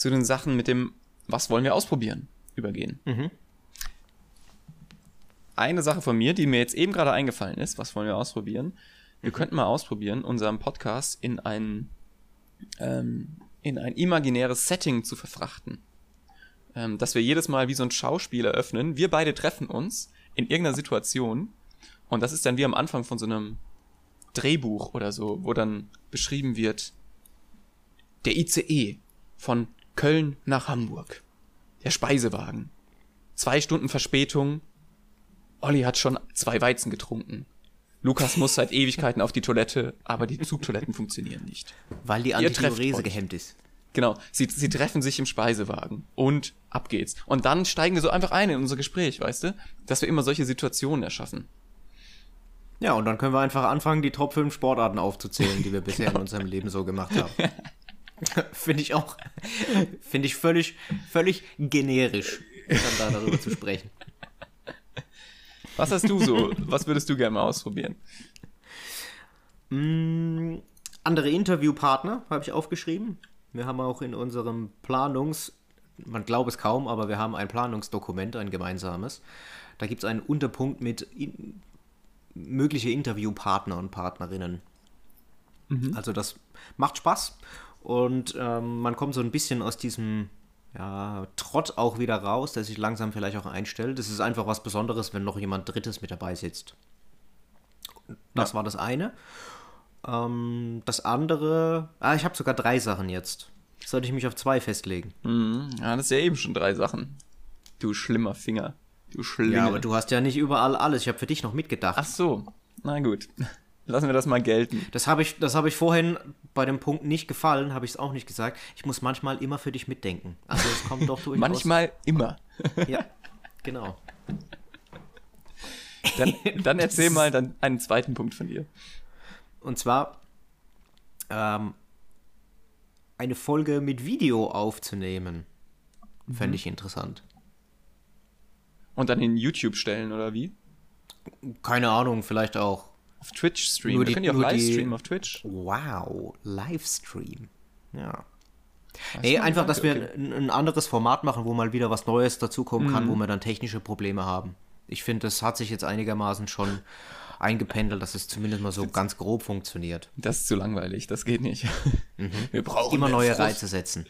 zu den Sachen mit dem, was wollen wir ausprobieren, übergehen. Mhm. Eine Sache von mir, die mir jetzt eben gerade eingefallen ist, was wollen wir ausprobieren? Wir könnten mal ausprobieren, unseren Podcast in ein, ähm, in ein imaginäres Setting zu verfrachten. Ähm, dass wir jedes Mal wie so ein Schauspiel eröffnen. Wir beide treffen uns in irgendeiner Situation. Und das ist dann wie am Anfang von so einem Drehbuch oder so, wo dann beschrieben wird, der ICE von Köln nach Hamburg. Der Speisewagen. Zwei Stunden Verspätung. Olli hat schon zwei Weizen getrunken. Lukas muss seit Ewigkeiten auf die Toilette, aber die Zugtoiletten funktionieren nicht. Weil die euch. gehemmt ist. Genau, sie, sie treffen sich im Speisewagen und ab geht's. Und dann steigen wir so einfach ein in unser Gespräch, weißt du? Dass wir immer solche Situationen erschaffen. Ja, und dann können wir einfach anfangen, die Top 5 Sportarten aufzuzählen, die wir bisher Genau. in unserem Leben so gemacht haben. Finde ich auch, finde ich völlig, völlig generisch, dann da darüber zu sprechen. Was hast du so? Was würdest du gerne mal ausprobieren? Mm, andere Interviewpartner habe ich aufgeschrieben. Wir haben auch in unserem Planungs, man glaubt es kaum, aber wir haben ein Planungsdokument, ein gemeinsames. Da gibt es einen Unterpunkt mit in, mögliche Interviewpartner und Partnerinnen. Also das macht Spaß und ähm, man kommt so ein bisschen aus diesem ja, Trott auch wieder raus, der sich langsam vielleicht auch einstellt. Es ist einfach was Besonderes, wenn noch jemand Drittes mit dabei sitzt. Das war das eine. Ähm, das andere, ah, ich habe sogar drei Sachen jetzt. Sollte ich mich auf zwei festlegen? Mhm. Ja, das ist ja eben schon drei Sachen. Du schlimmer Finger. Du Schlinge. Ja, aber du hast ja nicht überall alles. Ich habe für dich noch mitgedacht. Ach so. Na gut. Lassen wir das mal gelten. Das habe ich, das habe ich vorhin bei dem Punkt nicht gefallen, habe ich es auch nicht gesagt. Ich muss manchmal immer für dich mitdenken. Also es kommt doch durchaus. Manchmal immer. Ja, genau. Dann, dann erzähl mal dann einen zweiten Punkt von dir. Und zwar ähm, eine Folge mit Video aufzunehmen. Fände ich interessant. Und dann in YouTube stellen, oder wie? Keine Ahnung, vielleicht auch. Auf Twitch streamen. Nur Wir die- können ja auch live streamen auf Twitch. Wow, Livestream. Ja. Das Nee, einfach, dass wir okay. ein, ein anderes Format machen, wo mal wieder was Neues dazukommen kann, Mhm. wo wir dann technische Probleme haben. Ich finde, das hat sich jetzt einigermaßen schon eingependelt, dass es zumindest mal so ganz grob funktioniert. Das ist zu langweilig, das geht nicht. Wir brauchen Immer neue Frust. Reize setzen.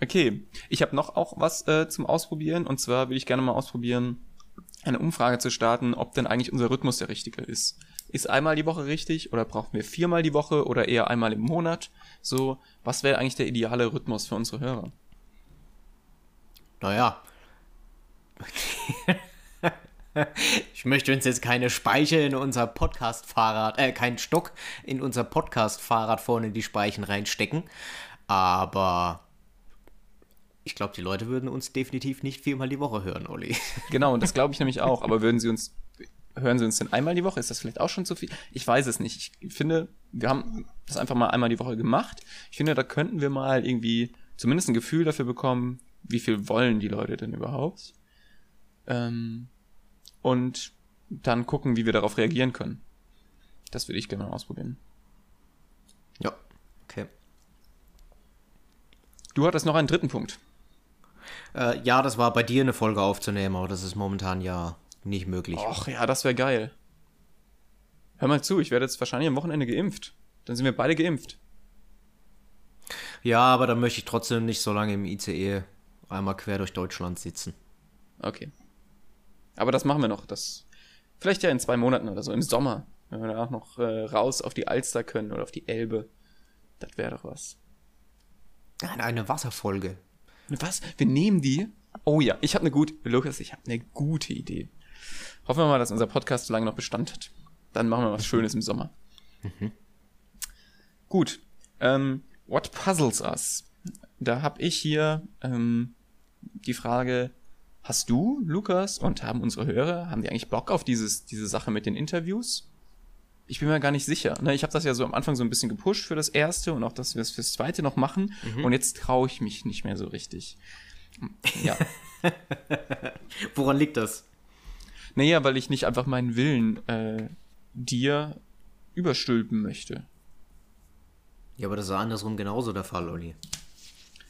Okay, ich habe noch auch was äh, zum Ausprobieren. Und zwar würde ich gerne mal ausprobieren, eine Umfrage zu starten, ob denn eigentlich unser Rhythmus der richtige ist. Ist einmal die Woche richtig oder brauchen wir viermal die Woche oder eher einmal im Monat? So, was wäre eigentlich der ideale Rhythmus für unsere Hörer? Naja. Ich möchte uns jetzt keine Speiche in unser Podcast-Fahrrad, äh, keinen Stock in unser Podcast-Fahrrad vorne in die Speichen reinstecken. Aber ich glaube, die Leute würden uns definitiv nicht viermal die Woche hören, Olli. Genau, und das glaube ich nämlich auch. Aber würden Sie uns, hören Sie uns denn einmal die Woche? Ist das vielleicht auch schon zu viel? Ich weiß es nicht. Ich finde, wir haben das einfach mal einmal die Woche gemacht. Ich finde, da könnten wir mal irgendwie zumindest ein Gefühl dafür bekommen, wie viel wollen die Leute denn überhaupt? Ähm, und dann gucken, wie wir darauf reagieren können. Das würde ich gerne mal ausprobieren. Ja, okay. Du hattest noch einen dritten Punkt. Äh, ja, das war bei dir eine Folge aufzunehmen, aber das ist momentan ja nicht möglich. Och ja, das wäre geil. Hör mal zu, ich werde jetzt wahrscheinlich am Wochenende geimpft. Dann sind wir beide geimpft. Ja, aber da möchte ich trotzdem nicht so lange im ICE einmal quer durch Deutschland sitzen. Okay. Aber das machen wir noch. Das vielleicht ja in zwei Monaten oder so, im Sommer. Wenn wir da auch noch äh, raus auf die Alster können oder auf die Elbe. Das wäre doch was. Eine- Eine Wasserfolge. Was? Wir nehmen die? Oh ja, ich habe eine gute, Lukas, ich habe eine gute Idee. Hoffen wir mal, dass unser Podcast so lange noch Bestand hat. Dann machen wir was Schönes im Sommer. Gut. Ähm, what puzzles us? Da habe ich hier ähm, die Frage, hast du, Lukas, und haben unsere Hörer, haben die eigentlich Bock auf dieses, diese Sache mit den Interviews? Ich bin mir gar nicht sicher. Ne, ich habe das ja so am Anfang so ein bisschen gepusht für das erste und auch, dass wir es fürs zweite noch machen. Und jetzt traue ich mich nicht mehr so richtig. Ja. Woran liegt das? Naja, weil ich nicht einfach meinen Willen äh, dir überstülpen möchte. Ja, aber das ist andersrum genauso der Fall, Olli.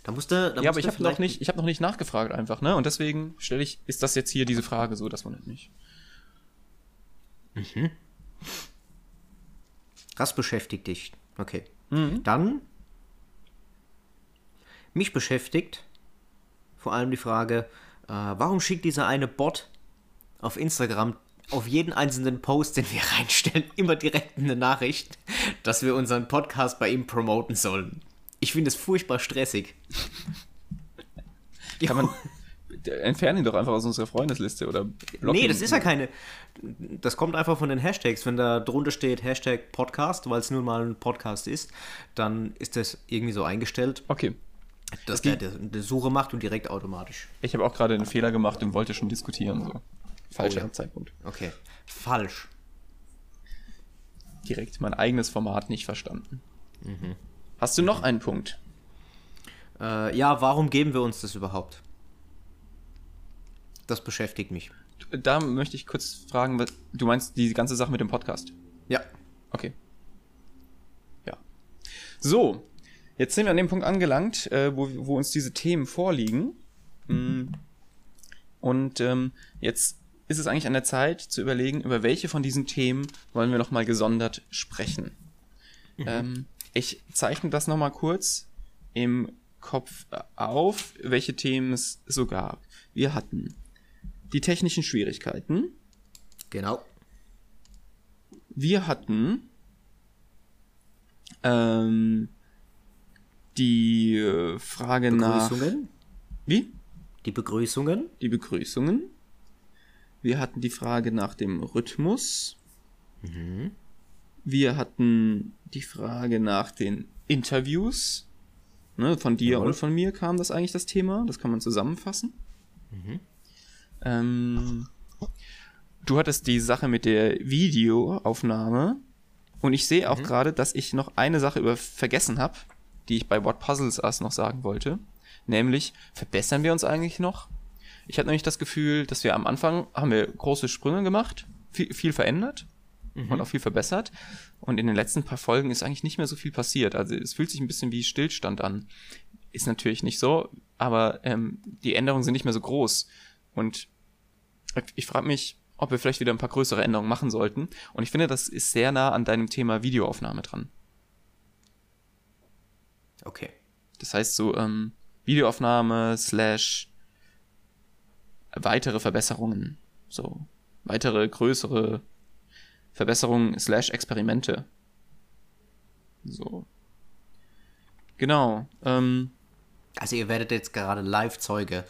Da musste, da ja, aber ich habe noch nicht, ich habe noch nicht nachgefragt einfach, ne? Und deswegen stelle ich, ist das jetzt hier diese Frage so, das wundert mich. Das beschäftigt dich. Okay. Mhm. Dann. Mich beschäftigt vor allem die Frage, äh, warum schickt dieser eine Bot auf Instagram auf jeden einzelnen Post, den wir reinstellen, immer direkt eine Nachricht, dass wir unseren Podcast bei ihm promoten sollen. Ich finde es furchtbar stressig. Kann man, entfernen ihn doch einfach aus unserer Freundesliste oder blocken Nee, das ist ja keine. Das kommt einfach von den Hashtags. Wenn da drunter steht Hashtag Podcast, weil es nun mal ein Podcast ist, dann ist das irgendwie so eingestellt, Okay. dass der eine Suche macht und direkt automatisch. Ich habe auch gerade einen Fehler gemacht und wollte schon diskutieren. So. Falscher Oh. Zeitpunkt. Okay. Falsch. Direkt mein eigenes Format nicht verstanden. Mhm. Hast du noch einen Punkt? Äh, ja, warum geben wir uns das überhaupt? Das beschäftigt mich. Da möchte ich kurz fragen, was- du meinst die ganze Sache mit dem Podcast? Ja. Okay. Ja. So, jetzt sind wir an dem Punkt angelangt, äh, wo, wo uns diese Themen vorliegen. Mm. Und ähm, jetzt ist es eigentlich an der Zeit zu überlegen, über welche von diesen Themen wollen wir nochmal gesondert sprechen. Ähm, ich zeichne das nochmal kurz im Kopf auf, welche Themen es so gab. Wir hatten die technischen Schwierigkeiten. Genau. Wir hatten ähm, die äh, Frage nach Begrüßungen. wie Die Begrüßungen. die Begrüßungen. Wir hatten die Frage nach dem Rhythmus. Wir hatten die Frage nach den Interviews. Ne, von dir Jawohl. und von mir kam das eigentlich das Thema. Das kann man zusammenfassen. Ähm, du hattest die Sache mit der Videoaufnahme. Und ich sehe auch gerade, dass ich noch eine Sache über vergessen habe, die ich bei What Puzzles Us noch sagen wollte. Nämlich, verbessern wir uns eigentlich noch? Ich hatte nämlich das Gefühl, dass wir am Anfang haben wir große Sprünge gemacht, viel, viel verändert und auch viel verbessert. Und in den letzten paar Folgen ist eigentlich nicht mehr so viel passiert. Also es fühlt sich ein bisschen wie Stillstand an. Ist natürlich nicht so, aber ähm, die Änderungen sind nicht mehr so groß. Und ich frage mich, ob wir vielleicht wieder ein paar größere Änderungen machen sollten. Und ich finde, das ist sehr nah an deinem Thema Videoaufnahme dran. Okay. Das heißt so ähm, Videoaufnahme slash weitere Verbesserungen. So weitere größere Verbesserungen slash Experimente. So. Genau. Ähm, Also ihr werdet jetzt gerade Live-Zeuge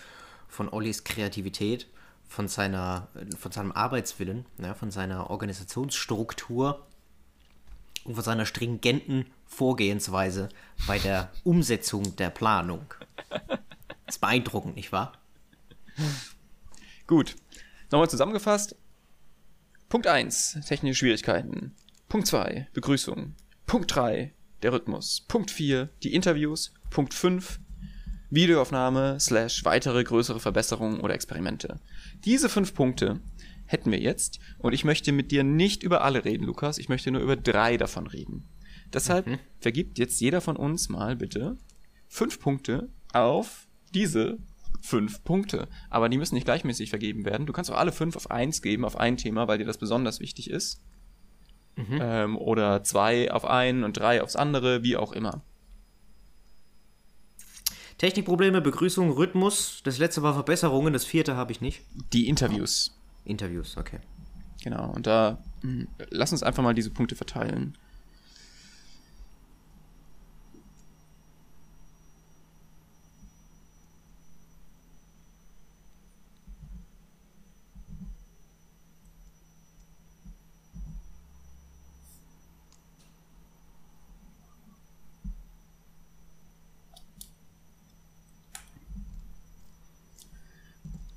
von Ollis Kreativität, von seiner, von seinem Arbeitswillen, ja, von seiner Organisationsstruktur und von seiner stringenten Vorgehensweise bei der Umsetzung der Planung. Das ist beeindruckend, nicht wahr? Gut. Nochmal zusammengefasst. Punkt 1, technische Schwierigkeiten. Punkt 2, Begrüßung. Punkt 3, der Rhythmus. Punkt 4, die Interviews. Punkt 5, Videoaufnahme slash weitere größere Verbesserungen oder Experimente. Diese fünf Punkte hätten wir jetzt und ich möchte mit dir nicht über alle reden, Lukas. Ich möchte nur über drei davon reden. Deshalb vergibt jetzt jeder von uns mal bitte fünf Punkte auf diese fünf Punkte. Aber die müssen nicht gleichmäßig vergeben werden. Du kannst auch alle fünf auf eins geben, auf ein Thema, weil dir das besonders wichtig ist. Ähm, oder zwei auf ein und drei aufs andere, wie auch immer. Technikprobleme, Begrüßung, Rhythmus. Das letzte war Verbesserungen, das vierte habe ich nicht. Die Interviews. Interviews, okay. Genau. Und da mh, lass uns einfach mal diese Punkte verteilen.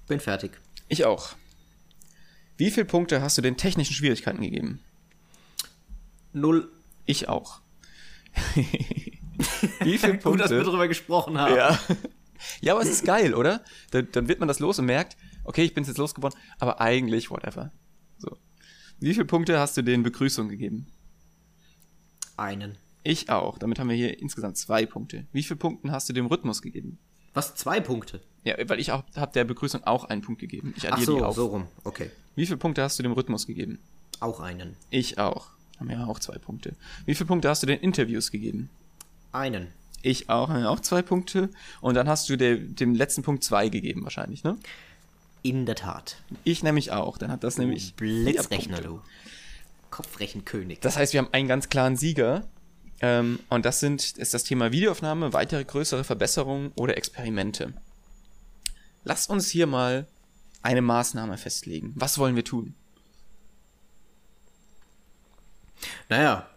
Bin fertig. Ich auch. Wie viele Punkte hast du den technischen Schwierigkeiten gegeben? Null. Ich auch. Wie viele Gut, dass wir Punkte? drüber gesprochen haben. Ja. ja, aber es ist geil, oder? Dann, dann wird man das los und merkt, okay, ich bin jetzt losgeworden, aber eigentlich whatever. So. Wie viele Punkte hast du den Begrüßungen gegeben? Einen. Ich auch. Damit haben wir hier insgesamt zwei Punkte. Wie viele Punkten hast du dem Rhythmus gegeben? Was? Zwei Punkte? Ja, weil ich auch habe der Begrüßung auch einen Punkt gegeben. Ich Ach addiere die so, auf. so rum. Okay. Wie viele Punkte hast du dem Rhythmus gegeben? Auch einen. Ich auch. Haben ja auch zwei Punkte. Wie viele Punkte hast du den Interviews gegeben? Einen. Ich auch, haben ja auch zwei Punkte. Und dann hast du der, dem letzten Punkt zwei gegeben wahrscheinlich, ne? In der Tat. Ich nämlich auch. Dann hat das nämlich Blitzrechner, vier Punkte. du. Kopfrechenkönig. Das heißt, wir haben einen ganz klaren Sieger. Ähm, und das sind, ist das Thema Videoaufnahme, weitere größere Verbesserungen oder Experimente. Lass uns hier mal eine Maßnahme festlegen. Was wollen wir tun? Naja,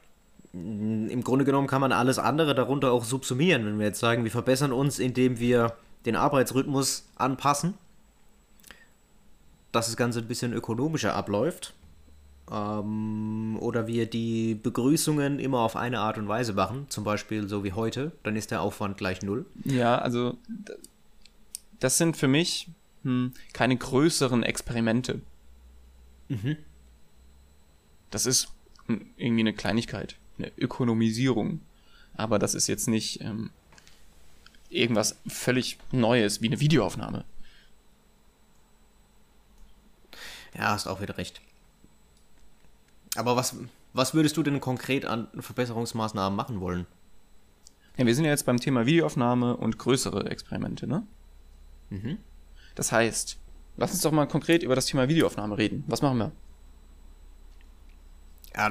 m, im Grunde genommen kann man alles andere darunter auch subsumieren, wenn wir jetzt sagen, wir verbessern uns, indem wir den Arbeitsrhythmus anpassen, dass das Ganze ein bisschen ökonomischer abläuft. Ähm, oder wir die Begrüßungen immer auf eine Art und Weise machen, zum Beispiel so wie heute, dann ist der Aufwand gleich null. Ja, also das sind für mich hm, keine größeren Experimente. Das ist hm, irgendwie eine Kleinigkeit, eine Ökonomisierung. aber das ist jetzt nicht ähm, irgendwas völlig Neues wie eine Videoaufnahme. Ja, hast auch wieder recht. Aber was, was würdest du denn konkret an Verbesserungsmaßnahmen machen wollen? Ja, wir sind ja jetzt beim Thema Videoaufnahme und größere Experimente, ne? Mhm. Das heißt, lass uns doch mal konkret über das Thema Videoaufnahme reden. Was machen wir? Ja,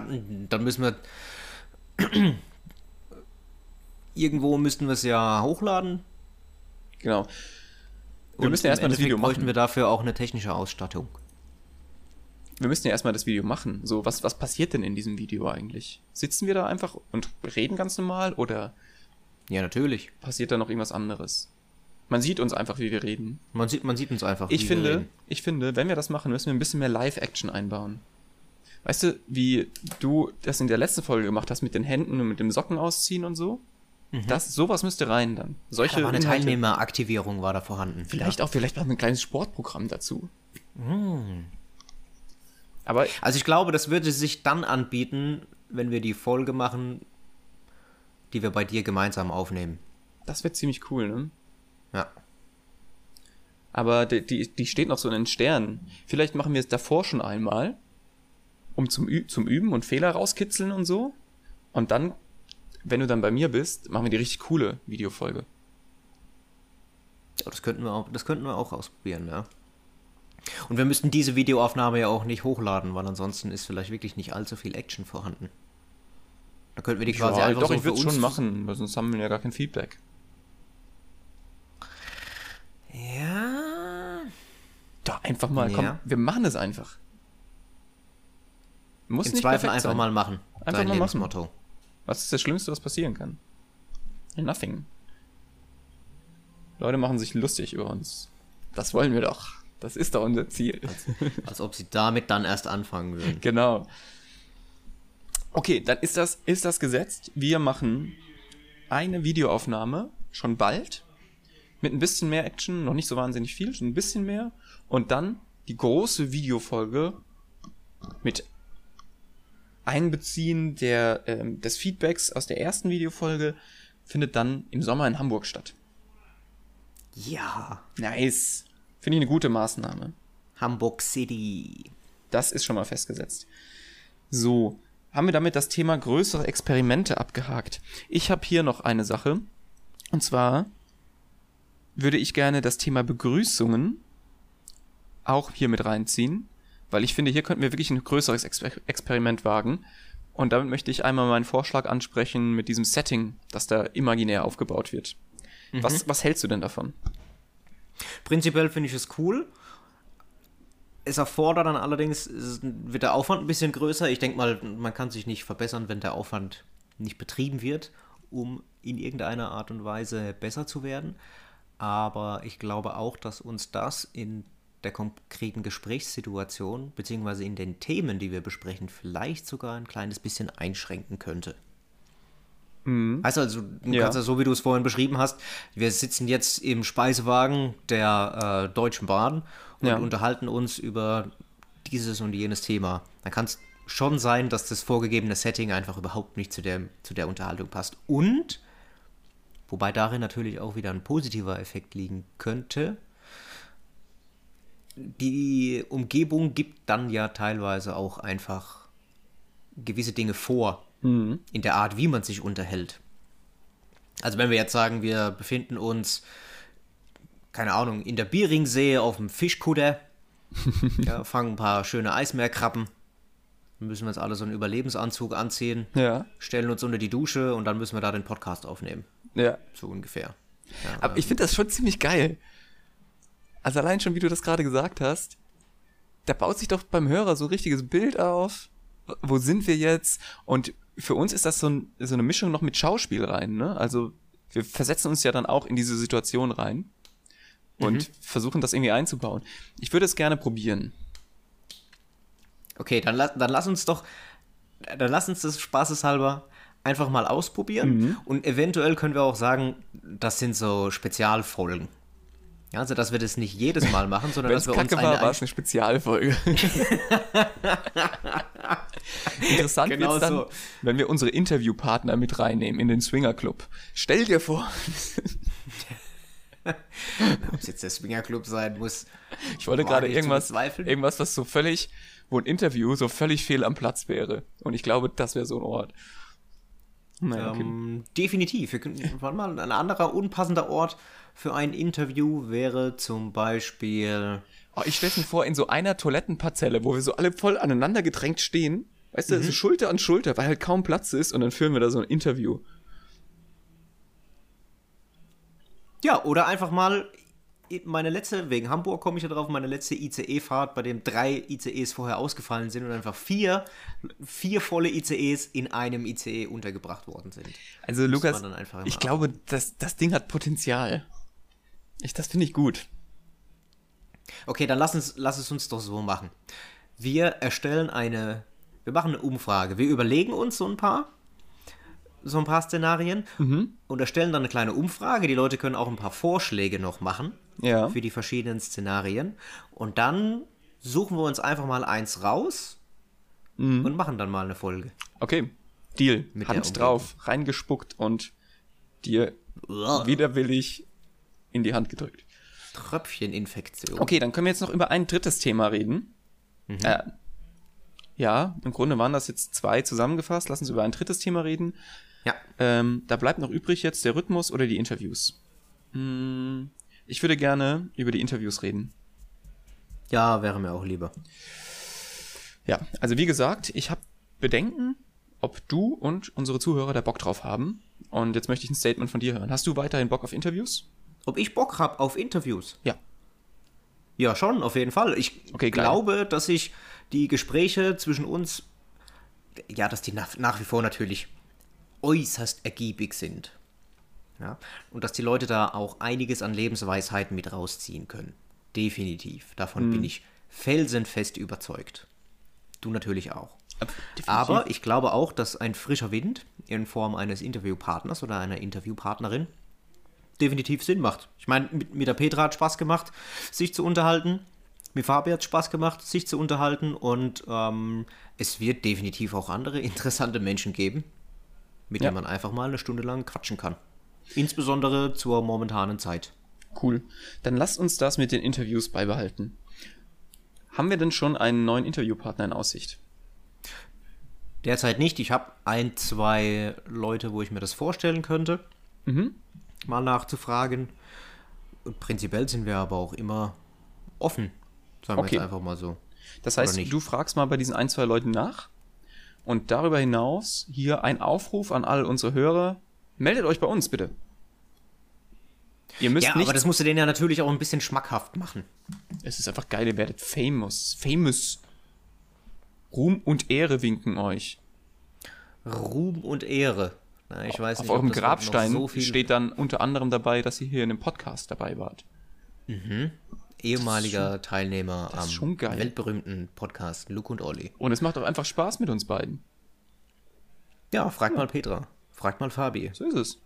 dann müssen wir. Irgendwo müssten wir es ja hochladen. Genau. Wir Und müssen ja erstmal das Video bräuchten machen. wir dafür auch eine technische Ausstattung. Wir müssen ja erstmal das Video machen. So, was, was passiert denn in diesem Video eigentlich? Sitzen wir da einfach und reden ganz normal oder Ja, natürlich. passiert da noch irgendwas anderes? Man sieht uns einfach, wie wir reden. Man sieht, man sieht uns einfach. Ich finde, ich finde, wenn wir das machen, müssen wir ein bisschen mehr Live-Action einbauen. Weißt du, wie du das in der letzten Folge gemacht hast mit den Händen und mit dem Socken ausziehen und so? Das, sowas müsste rein dann. Solche Da war eine Inhalte- Teilnehmeraktivierung war da vorhanden. Vielleicht auch, vielleicht wir ein kleines Sportprogramm dazu. Hm. Aber Also ich glaube, das würde sich dann anbieten, wenn wir die Folge machen, die wir bei dir gemeinsam aufnehmen. das wäre ziemlich cool, ne? Ja. Aber die, die, die steht noch so in den Sternen. Vielleicht machen wir es davor schon einmal, um zum, Ü zum Üben und Fehler rauskitzeln und so. Und dann, wenn du dann bei mir bist, machen wir die richtig coole Videofolge. Ja, Das könnten wir auch, das könnten wir auch ausprobieren, ja. Und wir müssten diese Videoaufnahme ja auch nicht hochladen, weil ansonsten ist vielleicht wirklich nicht allzu viel Action vorhanden. Da könnten wir die quasi ja, einfach doch, so ich würde schon machen, weil sonst haben wir ja gar kein Feedback. Ja. Doch, einfach mal, komm, Ja. wir machen es einfach. Muss Im nicht Zweifel einfach sein. mal machen. Einfach Dein mal machen. Lebensmotto. Was ist das Schlimmste, was passieren kann? Nothing. Leute machen sich lustig über uns. Das wollen wir doch. Das ist doch unser Ziel. Als ob sie damit dann erst anfangen würden. genau. Okay, dann ist das, ist das gesetzt. Wir machen eine Videoaufnahme schon bald. Mit ein bisschen mehr Action, noch nicht so wahnsinnig viel, schon ein bisschen mehr. Und dann die große Videofolge mit Einbeziehen der, ähm, des Feedbacks aus der ersten Videofolge findet dann im Sommer in Hamburg statt. Ja. Nice. Finde ich eine gute Maßnahme. Hamburg City. Das ist schon mal festgesetzt. So, haben wir damit das Thema größere Experimente abgehakt. Ich habe hier noch eine Sache. Und zwar würde ich gerne das Thema Begrüßungen auch hier mit reinziehen, weil ich finde, hier könnten wir wirklich ein größeres Exper Experiment wagen. Und damit möchte ich einmal meinen Vorschlag ansprechen mit diesem Setting, das da imaginär aufgebaut wird. Was, was hältst du denn davon? Prinzipiell finde ich es cool. Es erfordert dann allerdings, wird der Aufwand ein bisschen größer. Ich denke mal, man kann sich nicht verbessern, wenn der Aufwand nicht betrieben wird, um in irgendeiner Art und Weise besser zu werden. Aber ich glaube auch, dass uns das in der konkreten Gesprächssituation, beziehungsweise in den Themen, die wir besprechen, vielleicht sogar ein kleines bisschen einschränken könnte. Also, also du Ja. kannst ja so, wie du es vorhin beschrieben hast, wir sitzen jetzt im Speisewagen der äh, Deutschen Bahn und Ja. unterhalten uns über dieses und jenes Thema. Dann kann es schon sein, dass das vorgegebene Setting einfach überhaupt nicht zu der, zu der Unterhaltung passt. Und, wobei darin natürlich auch wieder ein positiver Effekt liegen könnte, die Umgebung gibt dann ja teilweise auch einfach gewisse Dinge vor, in der Art, wie man sich unterhält. Also wenn wir jetzt sagen, wir befinden uns, keine Ahnung, in der Bieringsee auf dem Fischkutter, ja, fangen ein paar schöne Eismeerkrabben, dann müssen wir uns alle so einen Überlebensanzug anziehen, Ja. stellen uns unter die Dusche und dann müssen wir da den Podcast aufnehmen, Ja. so ungefähr. Aber ich finde das schon ziemlich geil. Also allein schon, wie du das gerade gesagt hast, da baut sich doch beim Hörer so ein richtiges Bild auf. Wo sind wir jetzt? Und für uns ist das so, ein, so eine Mischung noch mit Schauspiel rein, ne? Also wir versetzen uns ja dann auch in diese Situation rein und versuchen das irgendwie einzubauen. Ich würde es gerne probieren. Okay, dann, dann lass uns doch, dann lass uns das spaßeshalber einfach mal ausprobieren. Mhm. Und eventuell können wir auch sagen, das sind so Spezialfolgen. Ja, also, dass wir das nicht jedes Mal machen, sondern Wenn dass wir uns kacke eine, war, war es eine Spezialfolge. Interessant Genau wird's dann, so. wenn wir unsere Interviewpartner mit reinnehmen in den Swinger Club. Stell dir vor, Ob es jetzt der Swingerclub sein muss. ich wollte gerade irgendwas, irgendwas, was so völlig, wo ein Interview so völlig fehl am Platz wäre. Und ich glaube, das wäre so ein Ort. Naja, okay. Ähm, definitiv. Wir können, warte mal, ein anderer unpassender Ort für ein Interview wäre zum Beispiel. Oh, ich stelle mir vor, in so einer Toilettenparzelle, wo wir so alle voll aneinander gedrängt stehen, weißt Mhm. du, so Schulter an Schulter, weil halt kaum Platz ist und dann führen wir da so ein Interview. Ja, oder einfach mal meine letzte, wegen Hamburg komme ich ja drauf, meine letzte ICE-Fahrt, bei dem drei ICEs vorher ausgefallen sind und einfach vier, vier volle ICEs in einem ICE untergebracht worden sind. Also Muss Lukas, ich glaube, das, das Ding hat Potenzial. Ich, das finde ich gut. Okay, dann lass, uns, lass es uns doch so machen. Wir erstellen eine, wir machen eine Umfrage. Wir überlegen uns so ein paar, so ein paar Szenarien und erstellen dann eine kleine Umfrage. Die Leute können auch ein paar Vorschläge noch machen Ja. für die verschiedenen Szenarien. Und dann suchen wir uns einfach mal eins raus und machen dann mal eine Folge. Okay, Deal. Mit Hand drauf, reingespuckt und dir widerwillig in die Hand gedrückt. Tröpfcheninfektion. Okay, dann können wir jetzt noch über ein drittes Thema reden. Äh, ja, im Grunde waren das jetzt zwei zusammengefasst. Lass uns über ein drittes Thema reden. Ja, Ähm, da bleibt noch übrig jetzt der Rhythmus oder die Interviews. Hm, ich würde gerne über die Interviews reden. ja, wäre mir auch lieber. Ja, also wie gesagt, ich habe Bedenken, ob du und unsere Zuhörer da Bock drauf haben. Und jetzt möchte ich ein Statement von dir hören. Hast du weiterhin Bock auf Interviews? Ob ich Bock habe auf Interviews? Ja. Ja, schon, auf jeden Fall. Ich Okay, glaube, dass sich die Gespräche zwischen uns, ja, dass die nach, nach wie vor natürlich äußerst ergiebig sind. Ja, und dass die Leute da auch einiges an Lebensweisheiten mit rausziehen können. Definitiv. Davon Hm. bin ich felsenfest überzeugt. Du natürlich auch. Definitiv. Aber ich glaube auch, dass ein frischer Wind in Form eines Interviewpartners oder einer Interviewpartnerin definitiv Sinn macht. Ich meine, mit, mit der Petra hat Spaß gemacht, sich zu unterhalten. Mit Fabi hat Spaß gemacht, sich zu unterhalten. Und ähm, es wird definitiv auch andere interessante Menschen geben, mit Ja. denen man einfach mal eine Stunde lang quatschen kann. Insbesondere zur momentanen Zeit. Cool. Dann lasst uns das mit den Interviews beibehalten. Haben wir denn schon einen neuen Interviewpartner in Aussicht? Derzeit nicht. Ich habe ein, zwei Leute, wo ich mir das vorstellen könnte, mal nachzufragen. Und prinzipiell sind wir aber auch immer offen. Sagen wir Okay. jetzt einfach mal so. Das heißt, du fragst mal bei diesen ein, zwei Leuten nach. Und darüber hinaus hier ein Aufruf an all unsere Hörer. Meldet euch bei uns, bitte. Ihr müsst Ja, nicht. aber das musst du denen ja natürlich auch ein bisschen schmackhaft machen. es ist einfach geil, ihr werdet famous. Famous. Ruhm und Ehre winken euch. Ruhm und Ehre. Na, ich weiß Auf nicht, ob eurem Grabstein so steht dann unter anderem dabei, dass ihr hier in dem Podcast dabei wart. ehemaliger Teilnehmer das ist am schon weltberühmten Podcast Luke und Olli. Und es macht auch einfach Spaß mit uns beiden. Ja, frag mal Petra. Frag mal Fabi. So ist es.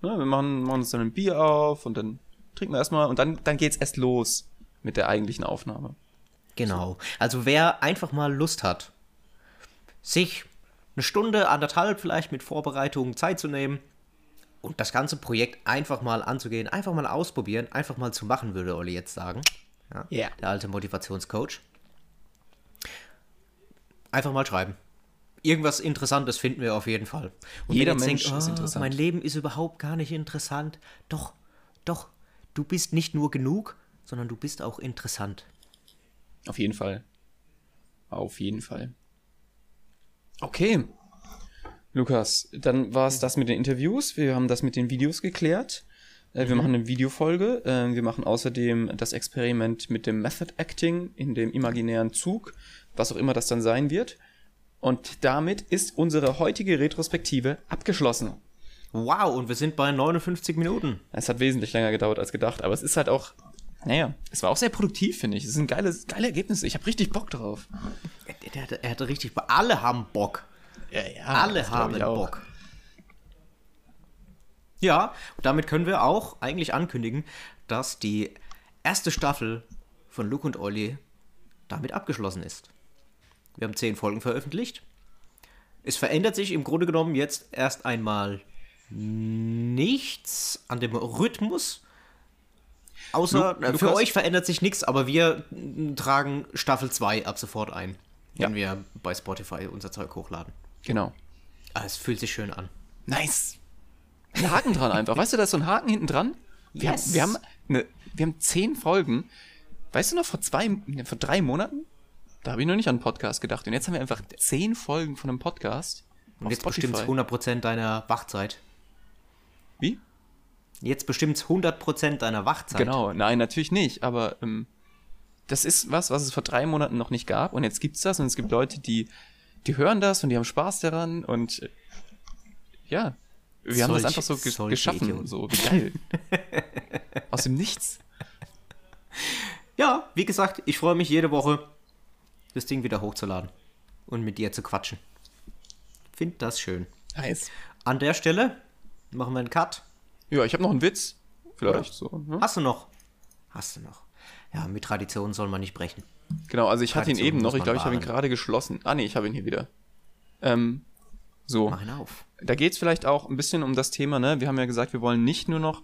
Ja, wir machen, machen uns dann ein Bier auf und dann trinken wir erstmal und dann, dann geht's erst los mit der eigentlichen Aufnahme. Genau. Also wer einfach mal Lust hat, sich eine Stunde, anderthalb vielleicht mit Vorbereitungen Zeit zu nehmen und das ganze Projekt einfach mal anzugehen, einfach mal ausprobieren, einfach mal zu machen, würde Olli jetzt sagen. Ja, Ja. Der alte Motivationscoach. Einfach mal schreiben. Irgendwas Interessantes finden wir auf jeden Fall. Und Jeder Mensch jetzt ist "Ah, interessant." Mein Leben ist überhaupt gar nicht interessant. Doch, doch. Du bist nicht nur genug, sondern du bist auch interessant. Auf jeden Fall. Auf jeden Fall. Okay. Lukas, dann war es das mit den Interviews. Wir haben das mit den Videos geklärt. Äh, Wir machen eine Videofolge. Äh, Wir machen außerdem das Experiment mit dem Method Acting in dem imaginären Zug, was auch immer das dann sein wird. Und damit ist unsere heutige Retrospektive abgeschlossen. Wow, und wir sind bei 59 Minuten. Es hat wesentlich länger gedauert als gedacht, aber es ist halt auch, naja, es war auch sehr produktiv, finde ich. Es sind geile, geile Ergebnisse. Ich habe richtig Bock drauf. Er, hatte, er hatte richtig Bock. Alle haben Bock. Ja, ja. Alle haben Bock. Ja, und damit können wir auch eigentlich ankündigen, dass die erste Staffel von Luke und Olli damit abgeschlossen ist. Wir haben zehn Folgen veröffentlicht. Es verändert sich im Grunde genommen jetzt erst einmal nichts an dem Rhythmus. Außer Lu- äh, für euch verändert sich nichts, aber wir mm, tragen Staffel 2 ab sofort ein, wenn Ja. wir bei Spotify unser Zeug hochladen. Genau. Ah, es fühlt sich schön an. Nice. Ein Haken dran einfach. Weißt du, da ist so ein Haken hinten dran. Wir, Yes. haben, wir, haben eine, wir haben zehn Folgen. Weißt du noch, vor zwei, vor drei Monaten? Da habe ich noch nicht an einen Podcast gedacht. Und jetzt haben wir einfach zehn Folgen von einem Podcast. Und jetzt bestimmt 100% deiner Wachzeit. Wie? Jetzt bestimmt 100% deiner Wachzeit. Genau, nein, natürlich nicht. Aber ähm, das ist was, was es vor drei Monaten noch nicht gab. Und jetzt gibt's das. Und es gibt Leute, die, die hören das und die haben Spaß daran. Und äh, ja, wir haben das einfach so ge geschaffen. Idioten. So, wie geil. Aus dem Nichts. Ja, wie gesagt, ich freue mich jede Woche, das Ding wieder hochzuladen und mit dir zu quatschen. Find das schön. Nice. An der Stelle machen wir einen Cut. Ja, ich habe noch einen Witz. Vielleicht so. Ne? Hast du noch? Hast du noch? Ja, mit Tradition soll man nicht brechen. Genau, also ich hatte ihn Tradition eben noch. Ich glaube, ich habe ihn gerade geschlossen. Ah, nee, ich habe ihn hier wieder. Ähm, so. Mach ihn auf. Da geht es vielleicht auch ein bisschen um das Thema, ne? Wir haben ja gesagt, wir wollen nicht nur noch,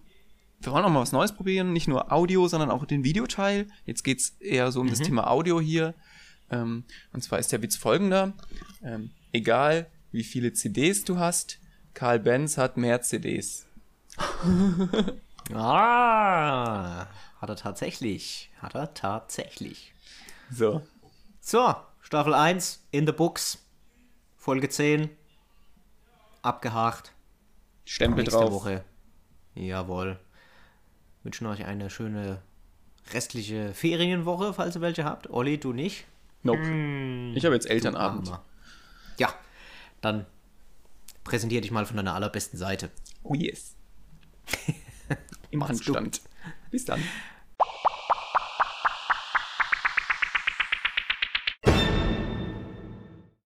wir wollen auch mal was Neues probieren, nicht nur Audio, sondern auch den Videoteil. Jetzt geht es eher so um das Thema Audio hier. Ähm, und zwar ist der Witz folgender. Ähm, egal, wie viele CDs du hast, Karl Benz hat mehr CDs. Ah, hat er tatsächlich. Hat er tatsächlich. So. So, Staffel 1 in the books. Folge 10. Abgehakt. Stempel Nächste drauf. Woche. Jawohl. Wünschen euch eine schöne restliche Ferienwoche, falls ihr welche habt. Olli, du nicht? Nope. Ich habe jetzt Elternabend. Ja, dann präsentier dich mal von deiner allerbesten Seite. Oh yes. Im. Handstand. Bis dann.